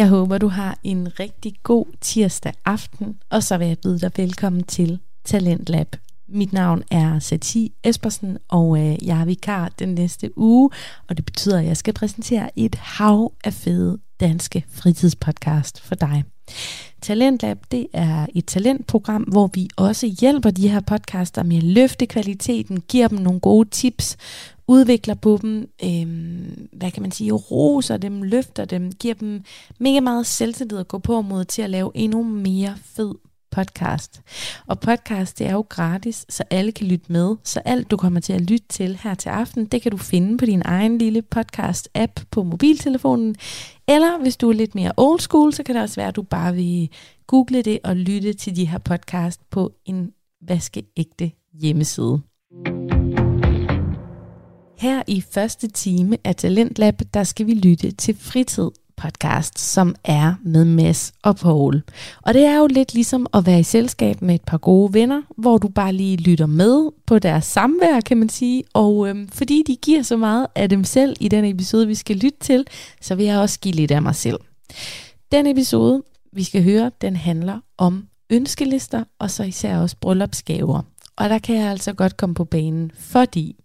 Jeg håber, du har en rigtig god tirsdag aften, og så vil jeg byde dig velkommen til Talentlab. Mit navn er Sati Espersen, og øh, jeg er vikar den næste uge, og det betyder, at jeg skal præsentere et hav af fede danske fritidspodcast for dig. Talentlab, det er et talentprogram, hvor vi også hjælper de her podcaster med at løfte kvaliteten, giver dem nogle gode tips, udvikler på dem, øhm, hvad kan man sige, roser dem, løfter dem, giver dem mega meget selvtillid at gå på mod til at lave endnu mere fed podcast. Og podcast, det er jo gratis, så alle kan lytte med. Så alt, du kommer til at lytte til her til aften, det kan du finde på din egen lille podcast-app på mobiltelefonen. Eller hvis du er lidt mere old school, så kan det også være, at du bare vil google det og lytte til de her podcast på en vaskeægte hjemmeside. Her i første time af Talentlab, der skal vi lytte til fritid podcast, som er med Mads og Paul. Og det er jo lidt ligesom at være i selskab med et par gode venner, hvor du bare lige lytter med på deres samvær, kan man sige. Og øhm, fordi de giver så meget af dem selv i den episode, vi skal lytte til, så vil jeg også give lidt af mig selv. Den episode, vi skal høre, den handler om ønskelister, og så især også bryllupsgaver. Og der kan jeg altså godt komme på banen, fordi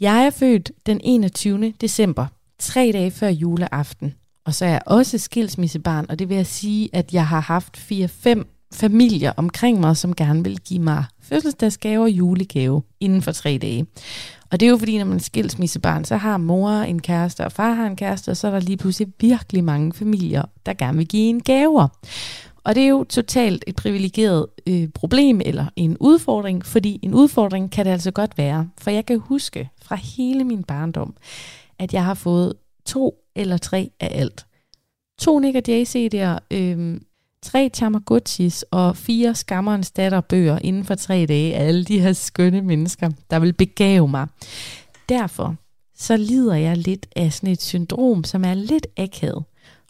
jeg er født den 21. december, tre dage før juleaften. Og så er jeg også skilsmissebarn, og det vil jeg sige, at jeg har haft 4-5 familier omkring mig, som gerne vil give mig fødselsdagsgave og julegave inden for tre dage. Og det er jo fordi, når man er skilsmissebarn, så har mor en kæreste, og far har en kæreste, og så er der lige pludselig virkelig mange familier, der gerne vil give en gaver. Og det er jo totalt et privilegeret øh, problem eller en udfordring, fordi en udfordring kan det altså godt være. For jeg kan huske fra hele min barndom, at jeg har fået to eller tre af alt. To Nick og Jay CD'er, øh, tre Tamagotchis og fire Skammerens datter bøger inden for tre dage af alle de her skønne mennesker, der vil begave mig. Derfor så lider jeg lidt af sådan et syndrom, som er lidt akavet.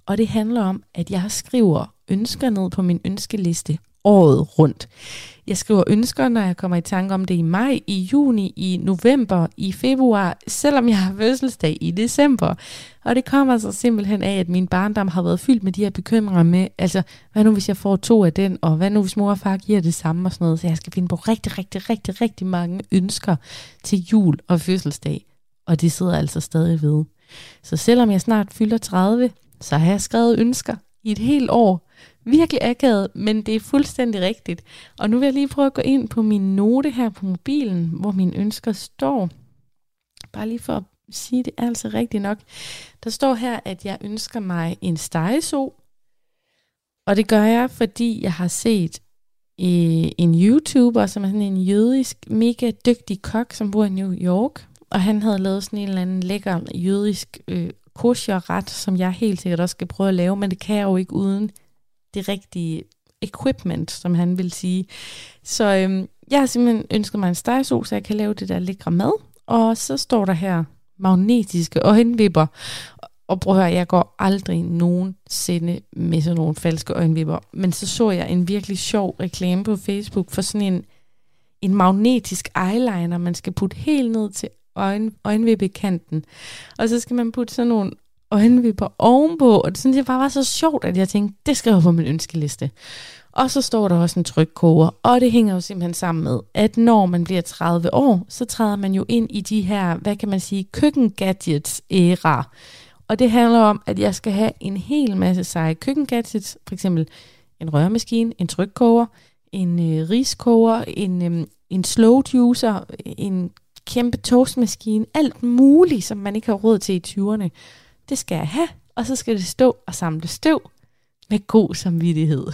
Og det handler om, at jeg skriver ønsker ned på min ønskeliste året rundt. Jeg skriver ønsker, når jeg kommer i tanke om det i maj, i juni, i november, i februar, selvom jeg har fødselsdag i december. Og det kommer så simpelthen af, at min barndom har været fyldt med de her bekymringer med, altså, hvad nu hvis jeg får to af den, og hvad nu hvis mor og far giver det samme og sådan noget. Så jeg skal finde på rigtig, rigtig, rigtig, rigtig mange ønsker til jul og fødselsdag. Og det sidder altså stadig ved. Så selvom jeg snart fylder 30, så har jeg skrevet ønsker i et helt år, virkelig akavet, men det er fuldstændig rigtigt. Og nu vil jeg lige prøve at gå ind på min note her på mobilen, hvor mine ønsker står. Bare lige for at sige, det er altså rigtigt nok. Der står her, at jeg ønsker mig en stegeso. Og det gør jeg, fordi jeg har set øh, en YouTuber, som er sådan en jødisk, mega dygtig kok, som bor i New York. Og han havde lavet sådan en eller anden lækker jødisk øh, kosher-ret, som jeg helt sikkert også skal prøve at lave, men det kan jeg jo ikke uden det rigtige equipment, som han vil sige. Så øhm, jeg har simpelthen ønsket mig en stegesol, så jeg kan lave det der lækre mad. Og så står der her magnetiske øjenvipper. Og prøv at høre, jeg går aldrig nogensinde med sådan nogle falske øjenvipper. Men så så jeg en virkelig sjov reklame på Facebook for sådan en, en magnetisk eyeliner, man skal putte helt ned til øjen, øjenvippekanten. Og så skal man putte sådan nogle øjenvipper ovenpå, og det synes jeg bare var så sjovt, at jeg tænkte, det skal skriver på min ønskeliste. Og så står der også en trykkoger, og det hænger jo simpelthen sammen med, at når man bliver 30 år, så træder man jo ind i de her, hvad kan man sige, køkkengadgets æra. Og det handler om, at jeg skal have en hel masse seje køkkengadgets, for eksempel en rørmaskine, en trykkoger, en øh, riskoger, en, øh, en slow juicer, en kæmpe toastmaskine, alt muligt, som man ikke har råd til i 20'erne det skal jeg have, og så skal det stå og samle støv med god samvittighed.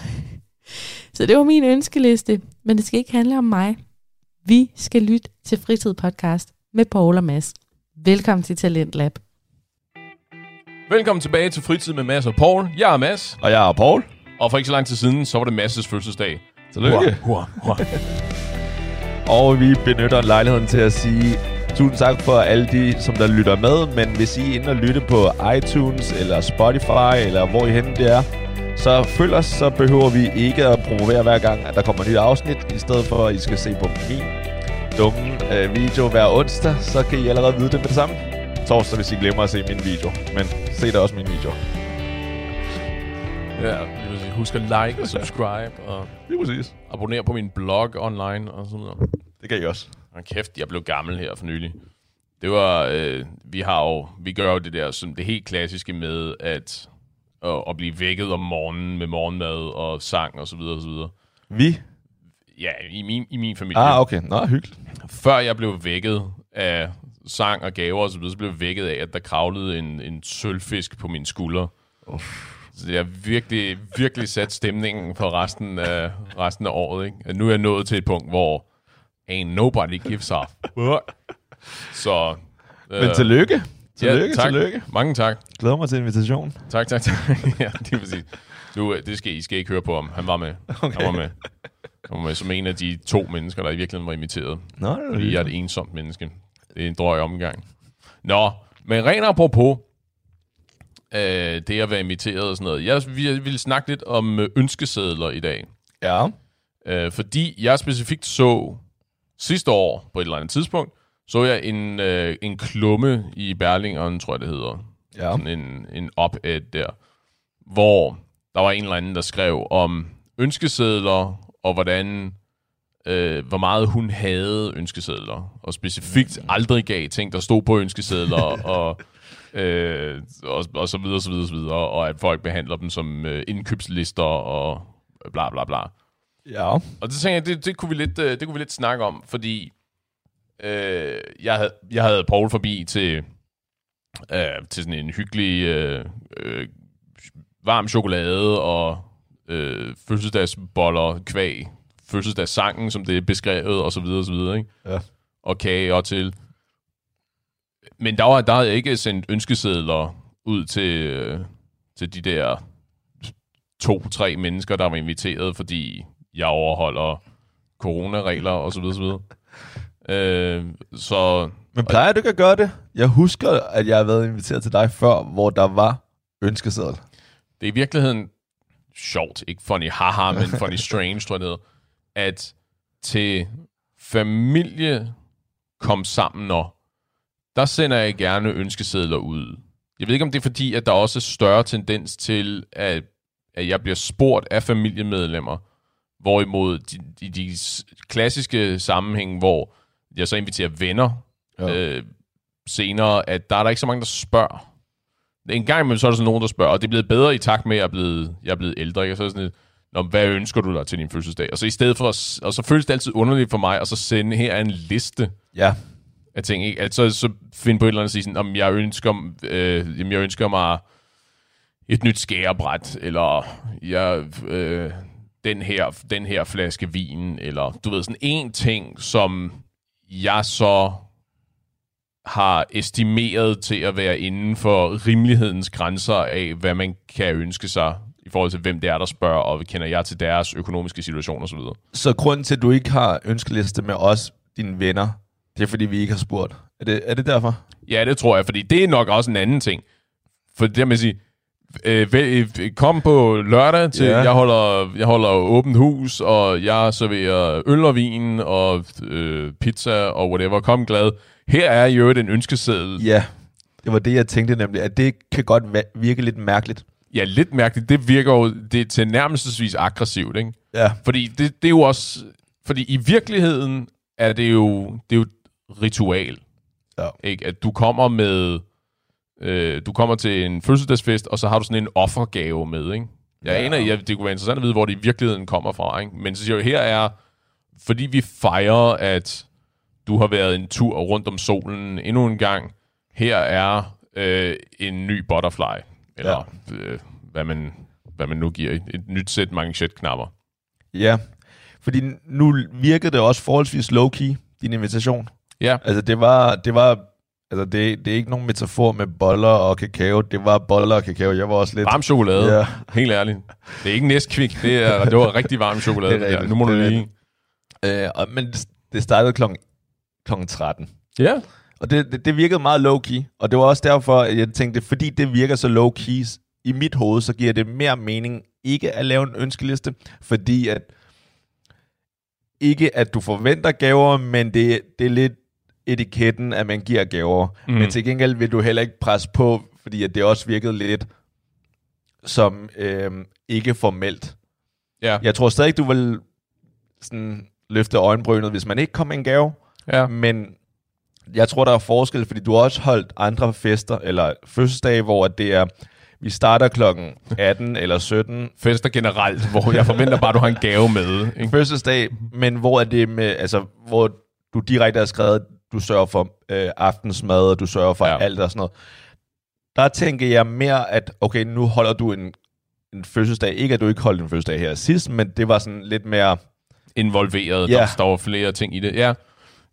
Så det var min ønskeliste, men det skal ikke handle om mig. Vi skal lytte til Fritid Podcast med Paul og Mads. Velkommen til Talent Lab. Velkommen tilbage til Fritid med Mads og Paul. Jeg er Mads, Og jeg er Paul. og for ikke så lang tid siden, så var det Mads' fødselsdag. Tillykke. Hurra, hurra, hurra. Og vi benytter lejligheden til at sige tusind tak for alle de, som der lytter med. Men hvis I er inde og lytte på iTunes eller Spotify, eller hvor I henne det er, så følg os, så behøver vi ikke at promovere hver gang, at der kommer et nyt afsnit. I stedet for, at I skal se på min dumme øh, video hver onsdag, så kan I allerede vide det med det samme. Torsdag, hvis I glemmer at se min video. Men se da også min video. Ja. Husk at like og subscribe og Lige præcis. abonnere på min blog online og sådan noget. Det kan I også. Og kæft, jeg blev gammel her for nylig. Det var, øh, vi har jo, vi gør jo det der, som det helt klassiske med at, at, at blive vækket om morgenen med morgenmad og sang og så videre og så videre. Vi? Ja, i min, i min familie. Ah, okay. Nå, hyggeligt. Før jeg blev vækket af sang og gaver og så videre, så blev jeg vækket af, at der kravlede en, en sølvfisk på min skulder. Så det har virkelig, virkelig sat stemningen for resten af, resten af året. Ikke? Nu er jeg nået til et punkt, hvor ain't nobody gives fuck. Så... Men tillykke. Tillykke, ja, tak. tillykke. Mange tak. Glæder mig til invitationen. Tak, tak, tak. ja, det er præcis. Du, øh, det skal I skal ikke høre på ham. Han var med. Okay. Han var med. Han var med som en af de to mennesker, der i virkeligheden var inviteret. Nå, det er Fordi jeg er et ensomt menneske. Det er en drøg omgang. Nå, men rent apropos øh, det at være inviteret og sådan noget. Jeg vi ville snakke lidt om øh, ønskesedler i dag. Ja. Øh, fordi jeg specifikt så sidste år på et eller andet tidspunkt, så jeg en, øh, en klumme i Berlingeren, tror jeg det hedder. Ja. Sådan en, en op-ed der, hvor der var en eller anden, der skrev om ønskesedler, og hvordan, øh, hvor meget hun havde ønskesedler, og specifikt aldrig gav ting, der stod på ønskesedler, og, øh, og, og så videre, så videre, så videre, og at folk behandler dem som øh, indkøbslister, og bla bla bla. Ja. Og det tænker jeg, det, det, kunne vi lidt, øh, det kunne vi lidt snakke om, fordi øh, jeg, havde, jeg havde Paul forbi til, øh, til sådan en hyggelig øh, øh, varm chokolade og øh, fødselsdagsboller, kvæg, fødselsdagssangen, som det er beskrevet, og så videre, og så videre, ikke? Ja. Og kage og til. Men der, var, der havde jeg ikke sendt ønskesedler ud til, øh, til de der to-tre mennesker, der var inviteret, fordi jeg overholder coronaregler og så videre, så videre. Øh, så Men plejer du ikke at gøre det? Jeg husker, at jeg har været inviteret til dig før, hvor der var ønskeseddel. det er i virkeligheden sjovt, ikke funny haha, men funny strange, tror jeg det hedder, at til familie kom sammen, når der sender jeg gerne ønskesedler ud. Jeg ved ikke, om det er fordi, at der også er større tendens til, at, at jeg bliver spurgt af familiemedlemmer, hvorimod de, de, de klassiske sammenhæng, hvor jeg så inviterer venner Ja. øh, senere, at der er der ikke så mange, der spørger. En gang imellem, så er der sådan nogen, der spørger, og det er blevet bedre i takt med, at jeg er blevet, jeg er blevet ældre. Ikke? Og så er sådan lidt, Nå, hvad ønsker du dig til din fødselsdag? Og så i stedet for, at, og så føles det altid underligt for mig, at så sende her er en liste Ja af ting. Ikke? Altså, så finde på et eller andet og sige sådan, om jeg ønsker, øh, jamen, jeg ønsker mig et nyt skærebræt, eller jeg, øh, den, her, den her flaske vin, eller du ved, sådan en ting, som jeg så har estimeret til at være inden for rimelighedens grænser af, hvad man kan ønske sig i forhold til, hvem det er, der spørger, og kender jeg til deres økonomiske situation osv. Så grunden til, at du ikke har ønskeliste med os, dine venner, det er, fordi vi ikke har spurgt. Er det, er det derfor? Ja, det tror jeg, fordi det er nok også en anden ting. For det med at sige, øh, vælg, øh, kom på lørdag til, Ja. jeg, holder, jeg holder åbent hus, og jeg serverer øl og vin, og øh, pizza og whatever. Kom glad. Her er jo en ønskeseddel. Ja. Det var det, jeg tænkte nemlig, at det kan godt virke lidt mærkeligt. ja, lidt mærkeligt. Det virker jo det er til nærmestvis aggressivt, ikke? Ja. Fordi det, det er jo også... Fordi i virkeligheden er det jo, det er jo ritual. Ja. Ikke? At du kommer med... Øh, du kommer til en fødselsdagsfest, og så har du sådan en offergave med, ikke? Jeg Ja. aner, jeg, det kunne være interessant at vide, hvor det i virkeligheden kommer fra, ikke? Men så siger jeg, her er... Fordi vi fejrer, at du har været en tur rundt om solen endnu en gang. Her er øh, en ny butterfly. Eller ja. øh, hvad, man, hvad man nu giver. Et, et nyt sæt manchetknapper. Ja. Fordi nu virkede det også forholdsvis low-key, din invitation. Ja, Altså, det var... Det var Altså, det, det er ikke nogen metafor med boller og kakao. Det var boller og kakao. Jeg var også lidt... varm chokolade. Ja. Helt ærligt. Det er ikke næstkvik. Det, er, det var rigtig varm chokolade. Det er rigtigt. Nu må du Det er lige... Øh, og, men det- det startede klokken, klokken 13. Ja. Og det, det, det virkede meget low-key. Og det var også derfor, at jeg tænkte, fordi det virker så low-key i mit hoved, så giver det mere mening ikke at lave en ønskeliste, fordi at ikke at du forventer gaver, men det, det er lidt etiketten, at man giver gaver. Mm. Men til gengæld vil du heller ikke presse på, fordi at det også virkede lidt som øh, ikke formelt. Ja. Jeg tror stadig, du vil sådan løfte øjenbrynet, hvis man ikke kom med en gave. ja. Men jeg tror, der er forskel, fordi du har også holdt andre fester, eller fødselsdage, hvor det er, vi starter klokken 18 eller 17, Fester generelt, hvor jeg forventer bare, at du har en gave med. Ikke? fødselsdag, men hvor er det med, altså, hvor du direkte har skrevet, du sørger for øh, aftensmad, og du sørger for Ja. alt og sådan noget. Der tænker jeg mere, at okay, nu holder du en, en fødselsdag. Ikke at du ikke holdt en fødselsdag her sidst, men det var sådan lidt mere... Involveret. Ja. Der står flere ting i det. Ja.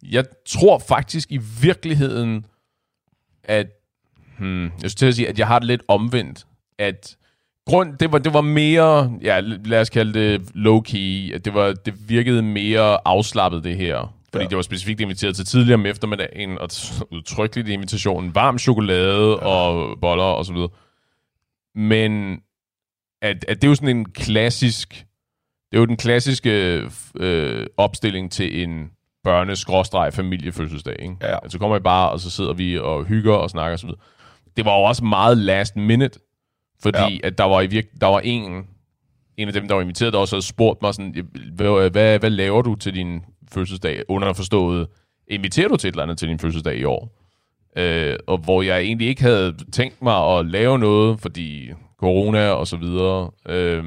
Jeg tror faktisk i virkeligheden, at... Hmm, jeg skulle til at sige, at jeg har det lidt omvendt. At grund, det var, det var mere, ja, lad os kalde det low-key, det, var, det virkede mere afslappet det her. Fordi ja. Det var specifikt inviteret til tidligere om eftermiddagen, og udtrykkeligt i invitationen, varm chokolade ja. og boller og så videre. Men at, at det er jo sådan en klassisk, det er jo den klassiske øh, opstilling til en børne familiefødselsdag. Ikke? Ja. Altså kommer I bare, og så sidder vi og hygger og snakker og så videre. Det var jo også meget last minute, fordi ja. at der var, i virke, der var en, en af dem, der var inviteret, der også havde spurgt mig sådan, hvad, hvad, hvad laver du til din fødselsdag? Underforstået, inviterer du til et eller andet til din fødselsdag i år? Øh, og hvor jeg egentlig ikke havde tænkt mig at lave noget, fordi corona og så videre. Øh,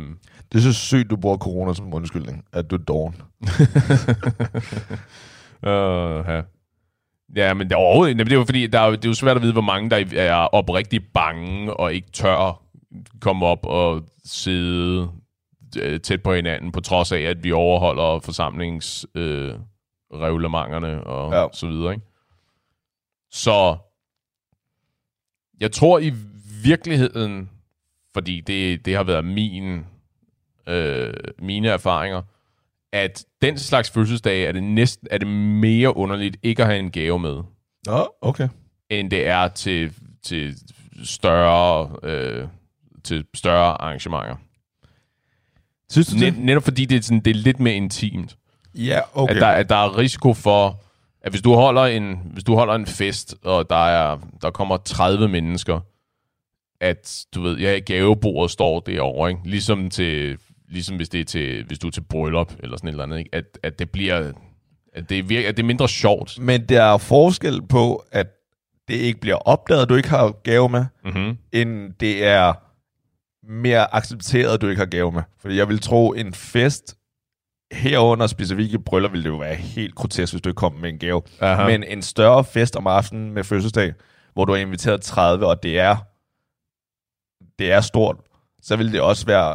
Det er så sygt, du bruger corona som undskyldning, at du er doven. Uh, ja. ja, men det er overhovedet. Det er jo fordi, der er, det er jo svært at vide, hvor mange der er oprigtigt bange og ikke tør komme op og sidde tæt på hinanden, på trods af, at vi overholder forsamlingsreglementerne øh, og ja. Ja. så videre. Ikke? Så jeg tror i virkeligheden, fordi det, det har været min, øh, mine erfaringer, at den slags fødselsdage er det næsten er det mere underligt ikke at have en gave med, Nå, okay. end det er til, til større øh, til større arrangementer. Synes du Net, netop fordi det er, sådan, det er lidt mere intimt. Ja, Okay. At, der, at der er risiko for, at hvis du holder en, hvis du holder en fest, og der, er, der kommer 30 mennesker, at du ved, ja, gavebordet står derovre, ikke? Ligesom, til, ligesom hvis, det er til, hvis du er til bryllup, eller sådan et eller andet, ikke? At, at det bliver, at det, er virke, at det er mindre sjovt. Men der er forskel på, at det ikke bliver opdaget, at du ikke har gave med, Mm-hmm. end det er mere accepteret, at du ikke har gave med. Fordi jeg vil tro, en fest herunder specifikke bryllup ville det jo være helt grotesk, hvis du ikke kom med en gave. Aha. Men en større fest om aftenen med fødselsdag, hvor du har inviteret 30, og det er, det er stort, så vil det også være,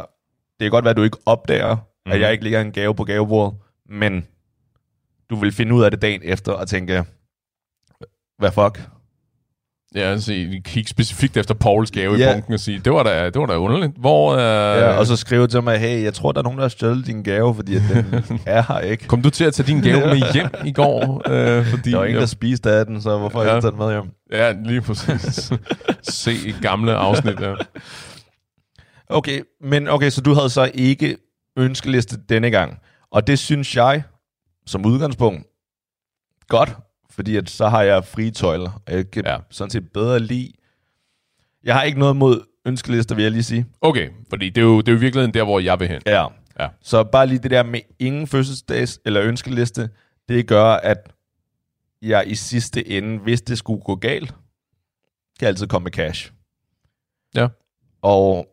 det kan godt være, at du ikke opdager, mm. Mhm. at jeg ikke lægger en gave på gavebordet, men du vil finde ud af det dagen efter og tænke, hvad fuck? Ja, altså, kigge specifikt efter Pauls gave Ja. i bunken og sige, det var da, det var da underligt. Hvor, øh, Ja, og så skrive til mig, hey, jeg tror, der er nogen, der har stjålet din gave, fordi at den er her ikke. Kom du til at tage din gave med hjem i går? Øh, fordi Der var ingen, der spiste af den, så hvorfor har Ja. ikke taget den med hjem? Ja, lige præcis. Se et gamle afsnit. Ja. Okay, men okay, så du havde så ikke ønskeliste denne gang. Og det synes jeg, som udgangspunkt, godt, fordi at så har jeg frie tøjler. Og jeg kan Ja. sådan set bedre lide. Jeg har ikke noget mod ønskelister, vil jeg lige sige. Okay, fordi det er, jo, det er jo virkeligheden der, hvor jeg vil hen. Ja. Ja. Så bare lige det der med ingen fødselsdags- eller ønskeliste, det gør, at jeg i sidste ende, hvis det skulle gå galt, kan altid komme med cash. Ja. Og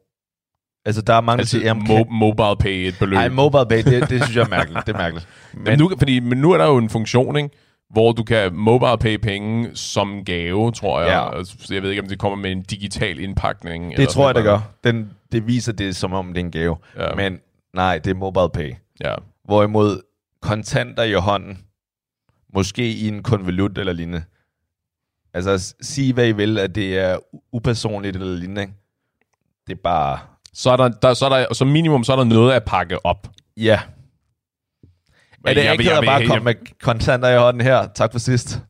altså, der er mange, der Altså, siger, jamen, mo- mobile pay et beløb. Ej, mobile pay, det, det synes jeg er mærkeligt. Det er mærkeligt. Men, men, nu, fordi, men nu er der jo en funktion, ikke? Hvor du kan mobile pay penge som gave, tror jeg. Ja. Altså, Jeg ved ikke, om det kommer med en digital indpakning. det eller tror jeg, det gør. Den, det viser det, som om det er en gave. Ja. Men nej, det er mobile pay. Ja. Hvorimod kontanter i hånden, måske i en konvolut eller lignende. Altså, sig hvad I vil, at det er upersonligt eller lignende. ikke? Det er bare, Så er der, der, så er der, som minimum, så er der noget at pakke op. ja. Er det jeg- at bare komme med kontanter i hånden her? Tak for sidst.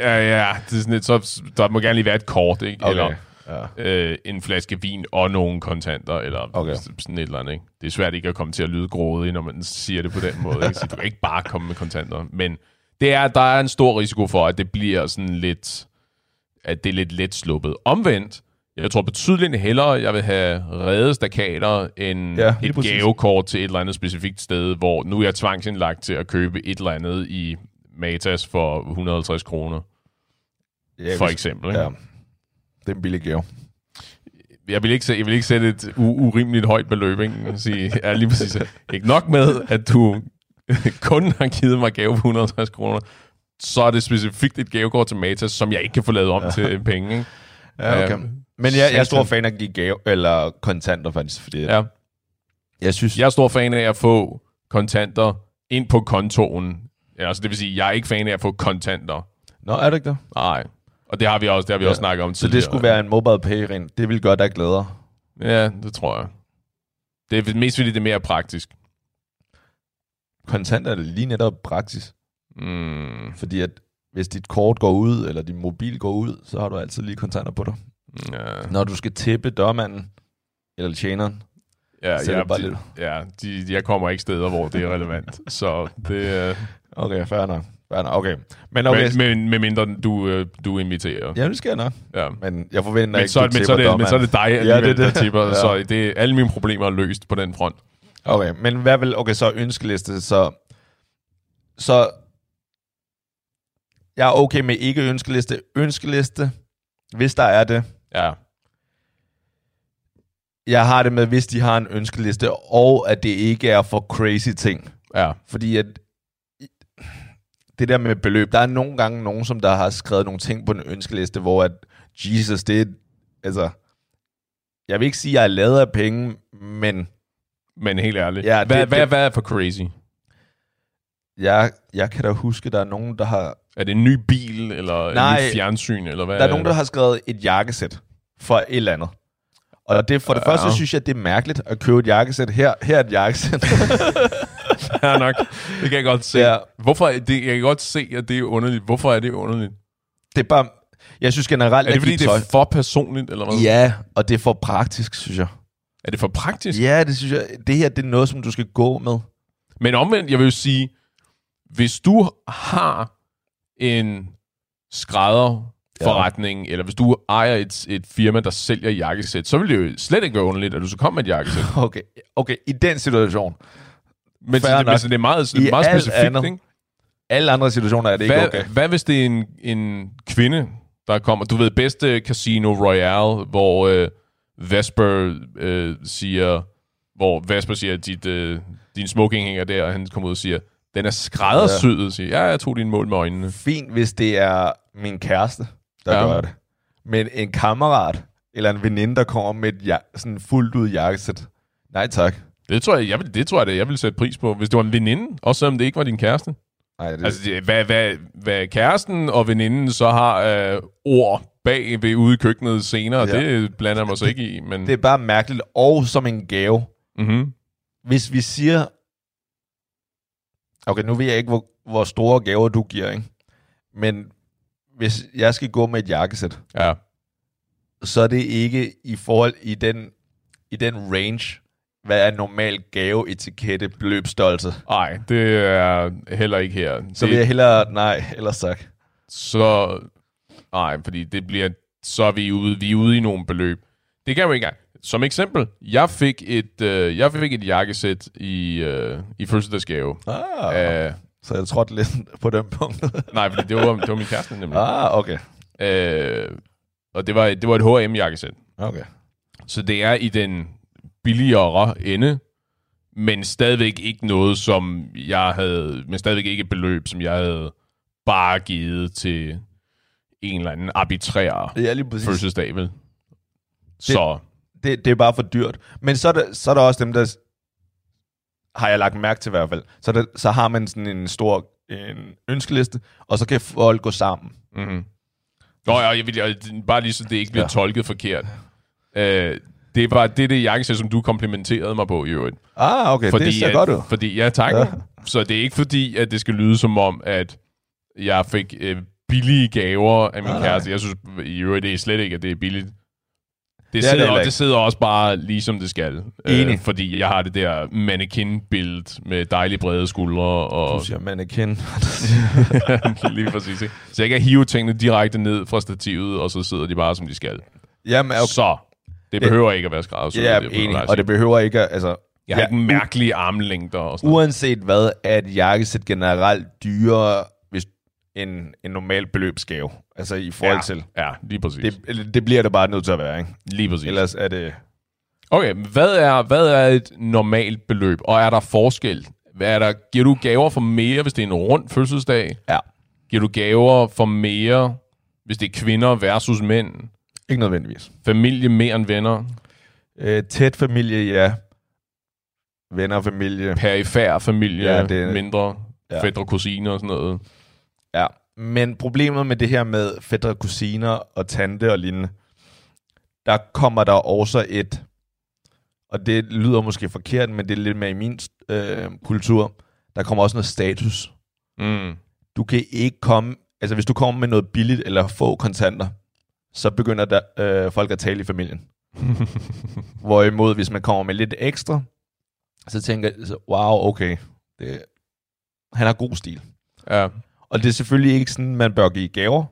Ja, ja. Det er sådan lidt, så, der må gerne lige være et kort, ikke? Eller ja. øh, en flaske vin og nogle kontanter, eller Okay. sådan et eller andet. Ikke? Det er svært ikke at komme til at lyde grådig, når man siger det på den måde. Ikke? Så du kan ikke bare komme med kontanter. Men det er, der er en stor risiko for, at det bliver sådan lidt, at det er lidt let sluppet. Omvendt, Jeg tror betydeligt hellere, jeg vil have reddet stakater end Ja, ja, et præcis. gavekort til et eller andet specifikt sted, hvor nu er jeg tvangsindlagt til at købe et eller andet i Matas for 150 kroner, Ja, for eksempel. Ikke? Ja. Det er en billig gave. Jeg, vil ikke, jeg vil ikke sætte et u- urimeligt højt beløb. Ikke? Sige, ja, lige præcis. Ikke nok med, at du kun har givet mig gave på 150 kroner, så er det specifikt et gavekort til Matas, som jeg ikke kan få lavet om til penge. Ikke? Ja, okay. Øhm, Men jeg, jeg er stor fan af at give gave, eller kontanter faktisk, fordi ja. Jeg synes... Jeg er stor fan af at få kontanter ind på kontoen. Ja, altså det vil sige, jeg er ikke fan af at få kontanter. Nå, er det ikke det? Nej. Og det har vi også, det har vi Ja. også snakket om Så tidligere. det skulle være en mobile pay ren. Det vil gøre dig glædere. Ja, det tror jeg. Det er mest fordi, det er mere praktisk. Kontanter er lige netop praksis. Mm, Fordi at hvis dit kort går ud, eller din mobil går ud, så har du altid lige kontanter på dig. ja, Når du skal tippe dørmanden, eller tjeneren, ja, så ja, det bare de- lidt... ja de, jeg kommer ikke steder, hvor det er relevant. så det øh, Okay, fair nok. Fair nok. Okay. Men okay. men, men, med mindre du, øh, du inviterer. Ja, det skal jeg nok. Ja. Men jeg forventer Men, ikke, så, du men, så er det, men så er det dig Ja, det er der det. tipper, Ja. så det, alle mine problemer er løst på den front. Okay, men hvad vil... Okay, så ønskeliste, så... Så... Jeg er okay med ikke ønskeliste. Ønskeliste, hvis der er det. Ja, Jeg har det med, hvis de har en ønskeliste, og at det ikke er for crazy ting. ja, Fordi at det der med beløb, der er nogle gange nogen, som der har skrevet nogle ting på en ønskeliste, hvor at Jesus, det er, altså, jeg vil ikke sige, at jeg er lavet af penge, men men helt ærligt. Ja, hvad, det- hvad, det- hvad er for crazy? jeg, jeg kan da huske, der er nogen, der har, Er det en ny bil, eller Nej. en ny fjernsyn, eller hvad? der er nogen, der har skrevet et jakkesæt for et eller andet. Og det, for det Ja. første synes jeg, det er mærkeligt at købe et jakkesæt. Her, her er et jakkesæt. Ja, nok. Det kan jeg godt se. Ja. Hvorfor, er det, jeg kan godt se, at det er underligt. Hvorfor er det underligt? det er bare, jeg synes generelt, Er det fordi, det er for personligt, eller hvad? Ja, og det er for praktisk, synes jeg. Er det for praktisk? Ja, det synes jeg. Det her, det er noget, som du skal gå med. Men omvendt, jeg vil sige, hvis du har en skrædderforretning, ja. eller hvis du ejer et, et firma, der sælger jakkesæt, så vil det jo slet ikke være underligt, at du så kommer med et jakkesæt. Okay, okay, i den situation. Men, så, nok. men så det er meget, I meget specifikt, andet ikke? Alle andre situationer er det ikke Hvad, okay. hvad hvis det er en, en kvinde, der kommer? Du ved, bedste Casino Royale, hvor øh, Vesper øh, siger, hvor Vesper siger, at dit, øh, din smoking hænger der, og han kommer ud og siger, den er skræddersyet, ja. siger, ja, jeg tog din mål med øjnene. Fint, hvis det er min kæreste, der Ja. gør det. Men en kammerat eller en veninde, der kommer med et ja, sådan fuldt ud jakkesæt. Nej tak. Det tror jeg, jeg vil, det tror jeg, det, jeg vil sætte pris på. Hvis det var en veninde, også selvom det ikke var din kæreste. Nej, det, Altså, det, hvad, hvad, hvad kæresten og veninden så har øh, ord bag ved ude i køkkenet senere, ja. Det blander jeg mig så ikke i. Men, det er bare mærkeligt. Og som en gave. mm-hmm. Hvis vi siger... Okay, nu ved jeg ikke, hvor, hvor store gaver du giver, ikke? Men hvis jeg skal gå med et jakkesæt, Ja. så er det ikke i forhold i den, i den range, hvad er normal gave, etikette, beløbsstørrelse. Nej, det er heller ikke her. Så det, vil jeg hellere, nej, ellers tak. Så, nej, fordi det bliver, så er vi ude, vi er ude i nogle beløb. Det kan jo ikke engang. Som eksempel, jeg fik et, øh, jeg fik et jakkesæt i, øh, i fødselsdagsgave. Ah, Uh, så jeg trådte lidt på den punkt. nej, fordi det var, det var min kæreste nemlig. ah, okay. Uh, og det var, det var et H&M jakkesæt. Okay. Så det er i den billigere ende, men stadigvæk ikke noget, som jeg havde, men stadigvæk ikke et beløb, som jeg havde bare givet til en eller anden arbitrær Det er lige præcis. fødselsdag, vel? Så, Det, det er bare for dyrt. Men så er, der, så er der også dem, der... Har jeg lagt mærke til i hvert fald. Så, der, så har man sådan en stor en ønskeliste, og så kan folk gå sammen. mm-hmm. Nå, ja, jeg vil, jeg, bare lige så det ikke bliver ja. Tolket forkert. Uh, det var det, det jakkesæt, som du komplimenterede mig på i øvrigt. Ah, okay. Fordi, det ser at, godt ud. Fordi, ja, tak. Ja. Så det er ikke fordi, at det skal lyde som om, at jeg fik øh, billige gaver af min Nej, kæreste. Jeg synes i øvrigt, det er slet ikke, at det er billigt. Det, Det er det sidder, og ikke. det sidder også bare lige som det skal. Enig. Øh, fordi jeg har det der mannequin-billede med dejlige brede skuldre. Og Du siger mannequin. lige præcis. Ikke? Så jeg kan hive tingene direkte ned fra stativet, og så sidder de bare, som de skal. Jamen, okay. Så det behøver ikke at være skræddersyet. Ja, det enig. Og det behøver ikke at... Altså, Jeg har ja, ikke mærkelige armlængder og sådan uanset hvad, er et jakkesæt generelt dyrere end en normal beløbsgave. Altså i forhold ja, til... Ja, lige præcis. Det, det bliver det bare nødt til at være, ikke? lige præcis. Ellers er det... Okay, hvad er, hvad er et normalt beløb, og er der forskel? Hvad er der, giver du gaver for mere, hvis det er en rund fødselsdag? Ja, Giver du gaver for mere, hvis det er kvinder versus mænd? ikke nødvendigvis. Familie mere end venner? Øh, tæt familie, ja. Venner og familie, Perifær familie, Ja, det- mindre? Ja. Fædre, kusiner og sådan noget? Ja. Men problemet med det her med fædre, kusiner og tante og lignende, der kommer der også et, og det lyder måske forkert, men det er lidt mere i min øh, kultur, der kommer også noget status. Mm. du kan ikke komme, altså hvis du kommer med noget billigt eller få kontanter, så begynder der, øh, folk at tale i familien. Hvorimod, hvis man kommer med lidt ekstra, så tænker jeg, wow, okay, det, han har god stil. Ja. Og det er selvfølgelig ikke sådan, man bør give gaver,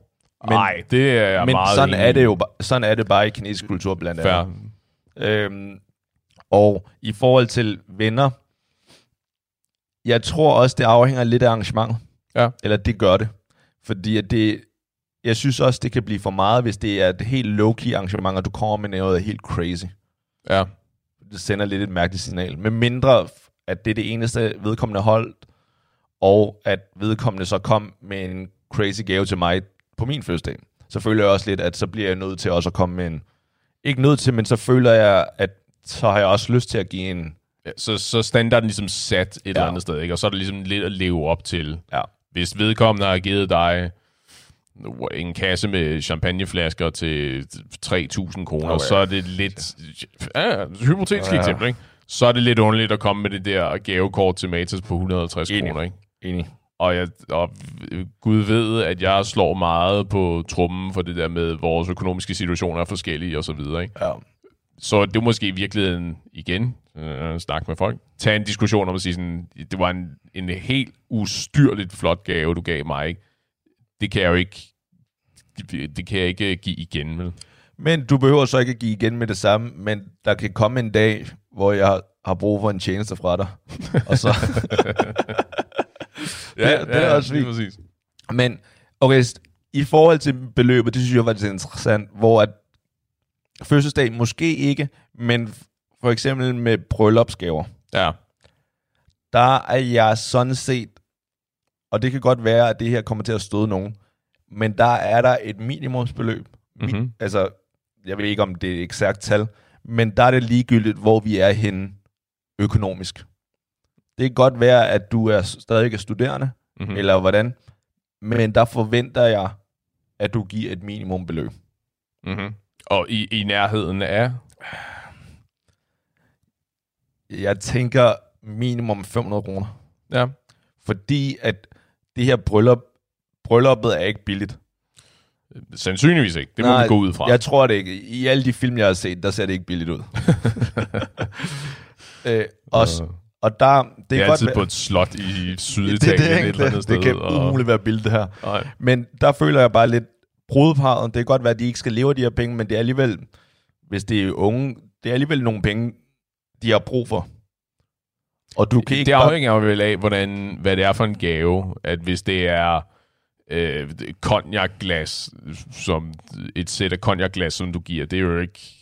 men, Nej, det er men meget sådan enig er det jo sådan er det bare i kinesisk kultur blandt andet. Fair. Øhm, og i forhold til venner, jeg tror også, det afhænger lidt af arrangementet. Ja. Eller det gør det. Fordi at det, jeg synes også, det kan blive for meget, hvis det er et helt low-key arrangement, og du kommer med noget helt crazy. Ja. Det sender lidt et mærkeligt signal. Med mindre, at det er det eneste vedkommende holdt, og at vedkommende så kom med en crazy gave til mig på min fødselsdag. Så føler jeg også lidt, at så bliver jeg nødt til også at komme med en... Ikke nødt til, men så føler jeg, at så har jeg også lyst til at give en... Ja, så, så standarden ligesom sat et ja. eller andet sted, ikke? og så er det ligesom lidt at leve op til. Ja. Hvis vedkommende har givet dig en kasse med champagneflasker til 3.000 kroner, Nå, ja. så er det lidt... Ja, hypotetisk Ja. ja. eksempel, ikke? Så er det lidt underligt at komme med det der gavekort til Matas på 150 Enig. kroner, ikke? Enig. Og, jeg, og Gud ved, at jeg slår meget på trummen for det der med, vores økonomiske situationer er forskellige og så videre, ikke? Ja. Så det er måske i virkeligheden, igen, øh, snak med folk, tage en diskussion om at sige sådan, det var en, en helt ustyrligt flot gave, du gav mig, ikke? Det kan jeg jo ikke, det, det kan jeg ikke give igen, vel? Men du behøver så ikke at give igen med det samme, men der kan komme en dag, hvor jeg har- har brug for en tjeneste fra dig. Og så, Det- det er også lige fint. præcis. men okay, i forhold til beløbet, det synes jeg var lidt interessant, hvor at fødselsdag måske ikke, men for eksempel med bryllupsgaver, Ja, der er jeg sådan set, og det kan godt være, at det her kommer til at støde nogen, men der er der et minimumsbeløb. Mi- Mhm. Altså, jeg ved ikke, om det er et eksakt tal, men der er det ligegyldigt, hvor vi er henne økonomisk. Det kan godt være, at du er stadig er studerende, mm-hmm. mm. eller hvordan, men der forventer jeg, at du giver et minimumbeløb. mm-hmm. Og i, i nærheden af, Jeg tænker minimum 500 kroner. ja, Fordi at det her bryllup, brylluppet er ikke billigt. sandsynligvis ikke. Det må Nej, vi gå ud fra. Jeg tror det ikke. I alle de film, jeg har set, der ser det ikke billigt ud. øh, også, og der, det, det er, godt altid på et slot i det, det, Syditalien det, et det, eller andet det, sted. det kan og- umuligt være billigt, det her. Nej. Men der føler jeg bare lidt brudeparret. Det kan godt være, at de ikke skal leve af de her penge, men det er alligevel, hvis det er unge, det er alligevel nogle penge, de har brug for. Og du kan ikke det bare- afhænger jo vel af, hvordan, hvad det er for en gave. At hvis det er øh, cognac-glas, som et sæt af cognac-glas, som du giver, det er jo ikke...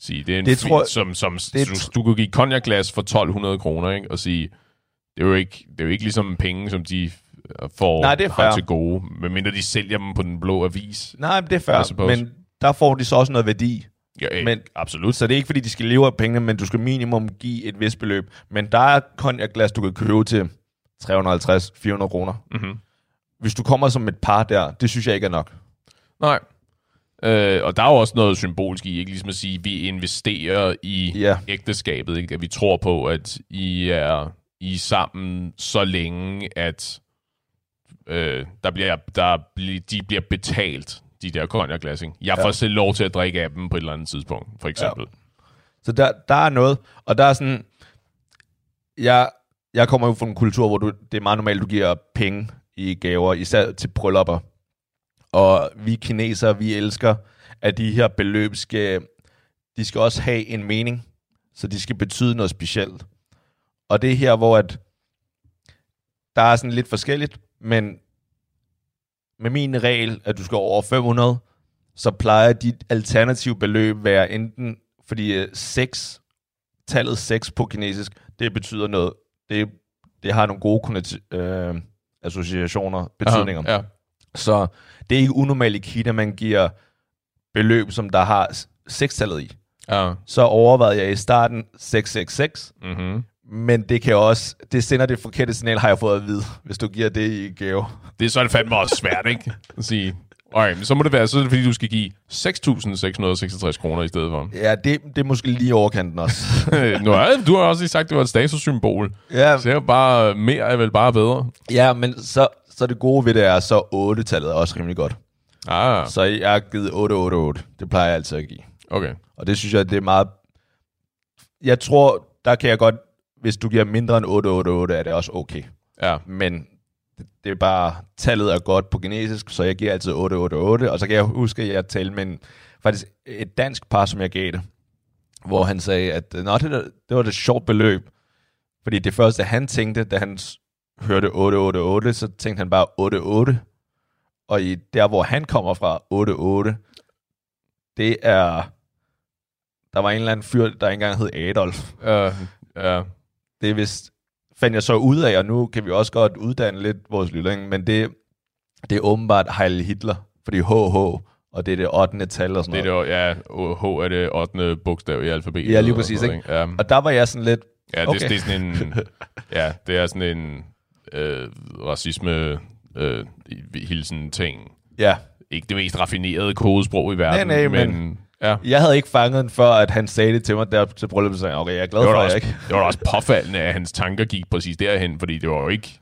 Sige, det er en Det tror- som, som det du, du kan give cognac-glas for 1200 kroner, ikke? Og sige, det er jo ikke, det er jo ikke ligesom penge, som de øh, får Nej, det er fair. til gode, medmindre de sælger dem på den blå avis. Nej, men det er fair, men der får de så også noget værdi. Ja, øh, Men- absolut. Så det er ikke, fordi de skal leve af pengene, men du skal minimum give et vist beløb. Men der er cognac-glas, du kan købe til 350-400 kroner. Mm-hmm. Hvis du kommer som et par der, det synes jeg ikke er nok. Nej. Øh, og der er jo også noget symbolsk i, ikke? Ligesom at sige, at vi investerer i Ja. ægteskabet, ikke? At vi tror på, at I er, I er sammen så længe, at øh, der bliver, der de bliver betalt, de der cognac-glas, ikke? Jeg får Ja. selv lov til at drikke af dem på et eller andet tidspunkt, for eksempel. Så der, der er noget, og der er sådan, jeg, jeg kommer jo fra en kultur, hvor du, det er meget normalt, du giver penge i gaver, især til bryllupper. Og vi kinesere, vi elsker, at de her beløb skal, de skal også have en mening, så de skal betyde noget specielt. Og det er her, hvor at der er sådan lidt forskelligt, men med min regel, at du skal over 500, så plejer dit alternative beløb være enten, fordi 6, tallet 6 på kinesisk, det betyder noget. Det, det har nogle gode øh, associationer, betydninger. Ja. Så det er ikke unormalt i Kina, man giver beløb, som der har 6-tallet i. ja. Så overvejede jeg i starten 666, Mm-hmm. men det kan også, det sender det forkerte signal, har jeg fået at vide, hvis du giver det i gave. Det er så det fandme også svært, ikke? At sige, okay, men så må det være, så er det fordi, du skal give 6.666 kroner i stedet for. Ja, det, det er måske lige overkanten også. nu er, du har også lige sagt, at det var et statussymbol. ja, Så det er bare, mere er vel bare bedre. ja, men så, så det gode ved det er, så 8-tallet er også rimelig godt. Ah, Så jeg har givet 888. Det plejer jeg altid at give. okay. Og det synes jeg, det er meget... Jeg tror, der kan jeg godt... Hvis du giver mindre end 888, er det også okay. Ja, Men det, det er bare... Tallet er godt på kinesisk, så jeg giver altid 888. Og så kan jeg huske, at jeg talte med en, faktisk et dansk par, som jeg gav det. Hvor han sagde, at Nå, det, det var det sjovt beløb. Fordi det første, han tænkte, da han hørte 888, så tænkte han bare 88. Og i der, hvor han kommer fra, 88, det er... Der var en eller anden fyr, der ikke engang hed Adolf. uh, ja. Det er vist, fandt jeg så ud af, og nu kan vi også godt uddanne lidt vores lytning, men det, det er åbenbart Heil Hitler, fordi HH, og det er det 8. tal og sådan Det er noget. det, ja, H er det 8. bogstav i alfabetet. Ja, lige og præcis, sådan noget, Ja, Og der var jeg sådan lidt, ja det, okay. det, er sådan en, ja, det er sådan en øh, racisme øh, hilsen ting. ja, Ikke det mest raffinerede kodesprog i verden, Nej, nej, men, men- ja. jeg havde ikke fanget den før, at han sagde det til mig der til brylluppet, så jeg, okay, jeg er glad for, at også, jeg ikke... det var da også påfaldende, at hans tanker gik præcis derhen, fordi det var jo ikke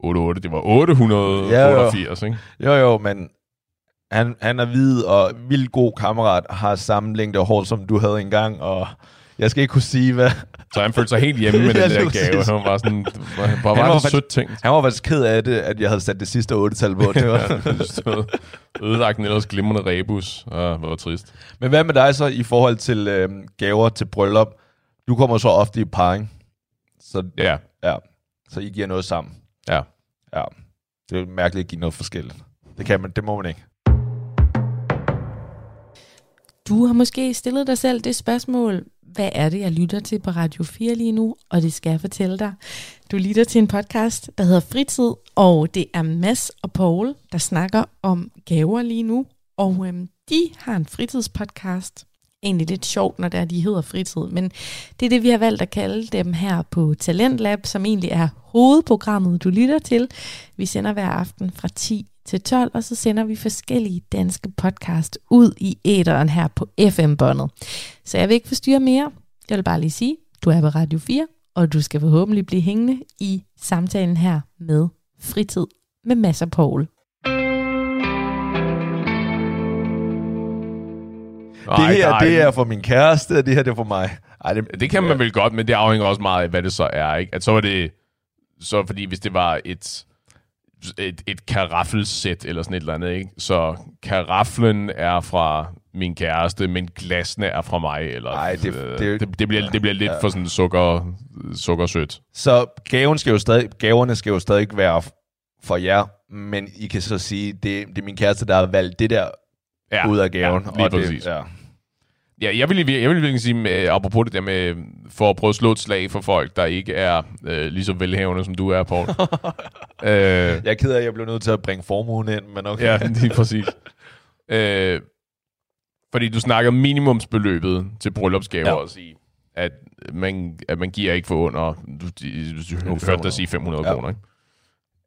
88, det var 888, ikke? Jo, jo, men han, han er hvid og vildt god kammerat, har samme længde hår, som du havde engang, og jeg skal ikke kunne sige, hvad... Så han følte sig helt hjemme med Ja, den der gave. Han var sådan, hvor, var var det faktisk- sødt ting. Han var faktisk ked af det, at jeg havde sat det sidste 8-tal på. Det var. Ødelagt en ellers glimrende rebus. Ah, hvor var trist. Men hvad med dig så i forhold til øh, gaver til bryllup? Du kommer så ofte i parring, så, Ja, ja, så I giver noget sammen. ja. Ja, det er mærkeligt at give noget forskelligt. Det kan man, det må man ikke. Du har måske stillet dig selv det spørgsmål, hvad er det, jeg lytter til på Radio 4 lige nu? Og det skal jeg fortælle dig. Du lytter til en podcast, der hedder Fritid, og det er Mads og Paul, der snakker om gaver lige nu. Og øhm, de har en fritidspodcast. Egentlig lidt sjovt, når det er, de hedder fritid, men det er det, vi har valgt at kalde dem her på Talentlab, som egentlig er hovedprogrammet, du lytter til. Vi sender hver aften fra 10 til 12, og så sender vi forskellige danske podcast ud i æderen her på FM-båndet. Så jeg vil ikke forstyrre mere. Jeg vil bare lige sige, du er på Radio 4, og du skal forhåbentlig blive hængende i samtalen her med Fritid med Masser Poul. Paul. det her, det er for min kæreste, og det her, det er for mig. Ej, det, Det kan man vel godt, men det afhænger også meget af, hvad det så er. Ikke? At så var det, så fordi hvis det var et, et, et karaffelsæt eller sådan et eller andet, ikke? så karafflen er fra min kæreste, men glasene er fra mig. Eller, Ej, det- øh, det- det, det, bliver, det bliver lidt for sådan sukker, sukkersødt. Så gaven skal jo stadig, gaverne skal jo stadig være for jer, men I kan så sige, det, det er min kæreste, der har valgt det der Ja, ud af gaven. Ja, lige og det, præcis. ja. Ja, jeg vil, jeg vil virkelig sige, med, apropos det der med, for at prøve at slå et slag for folk, der ikke er øh, lige så velhavende, som du er, Paul. øh, Jeg er ked af, at jeg blev nødt til at bringe formuen ind, men okay. ja, lige præcis. øh, fordi du snakker minimumsbeløbet til bryllupsgaver Ja. og sige, at man, at man giver ikke for under, du, du, du hørte dig sige 500 Ja. ja. kroner, ikke?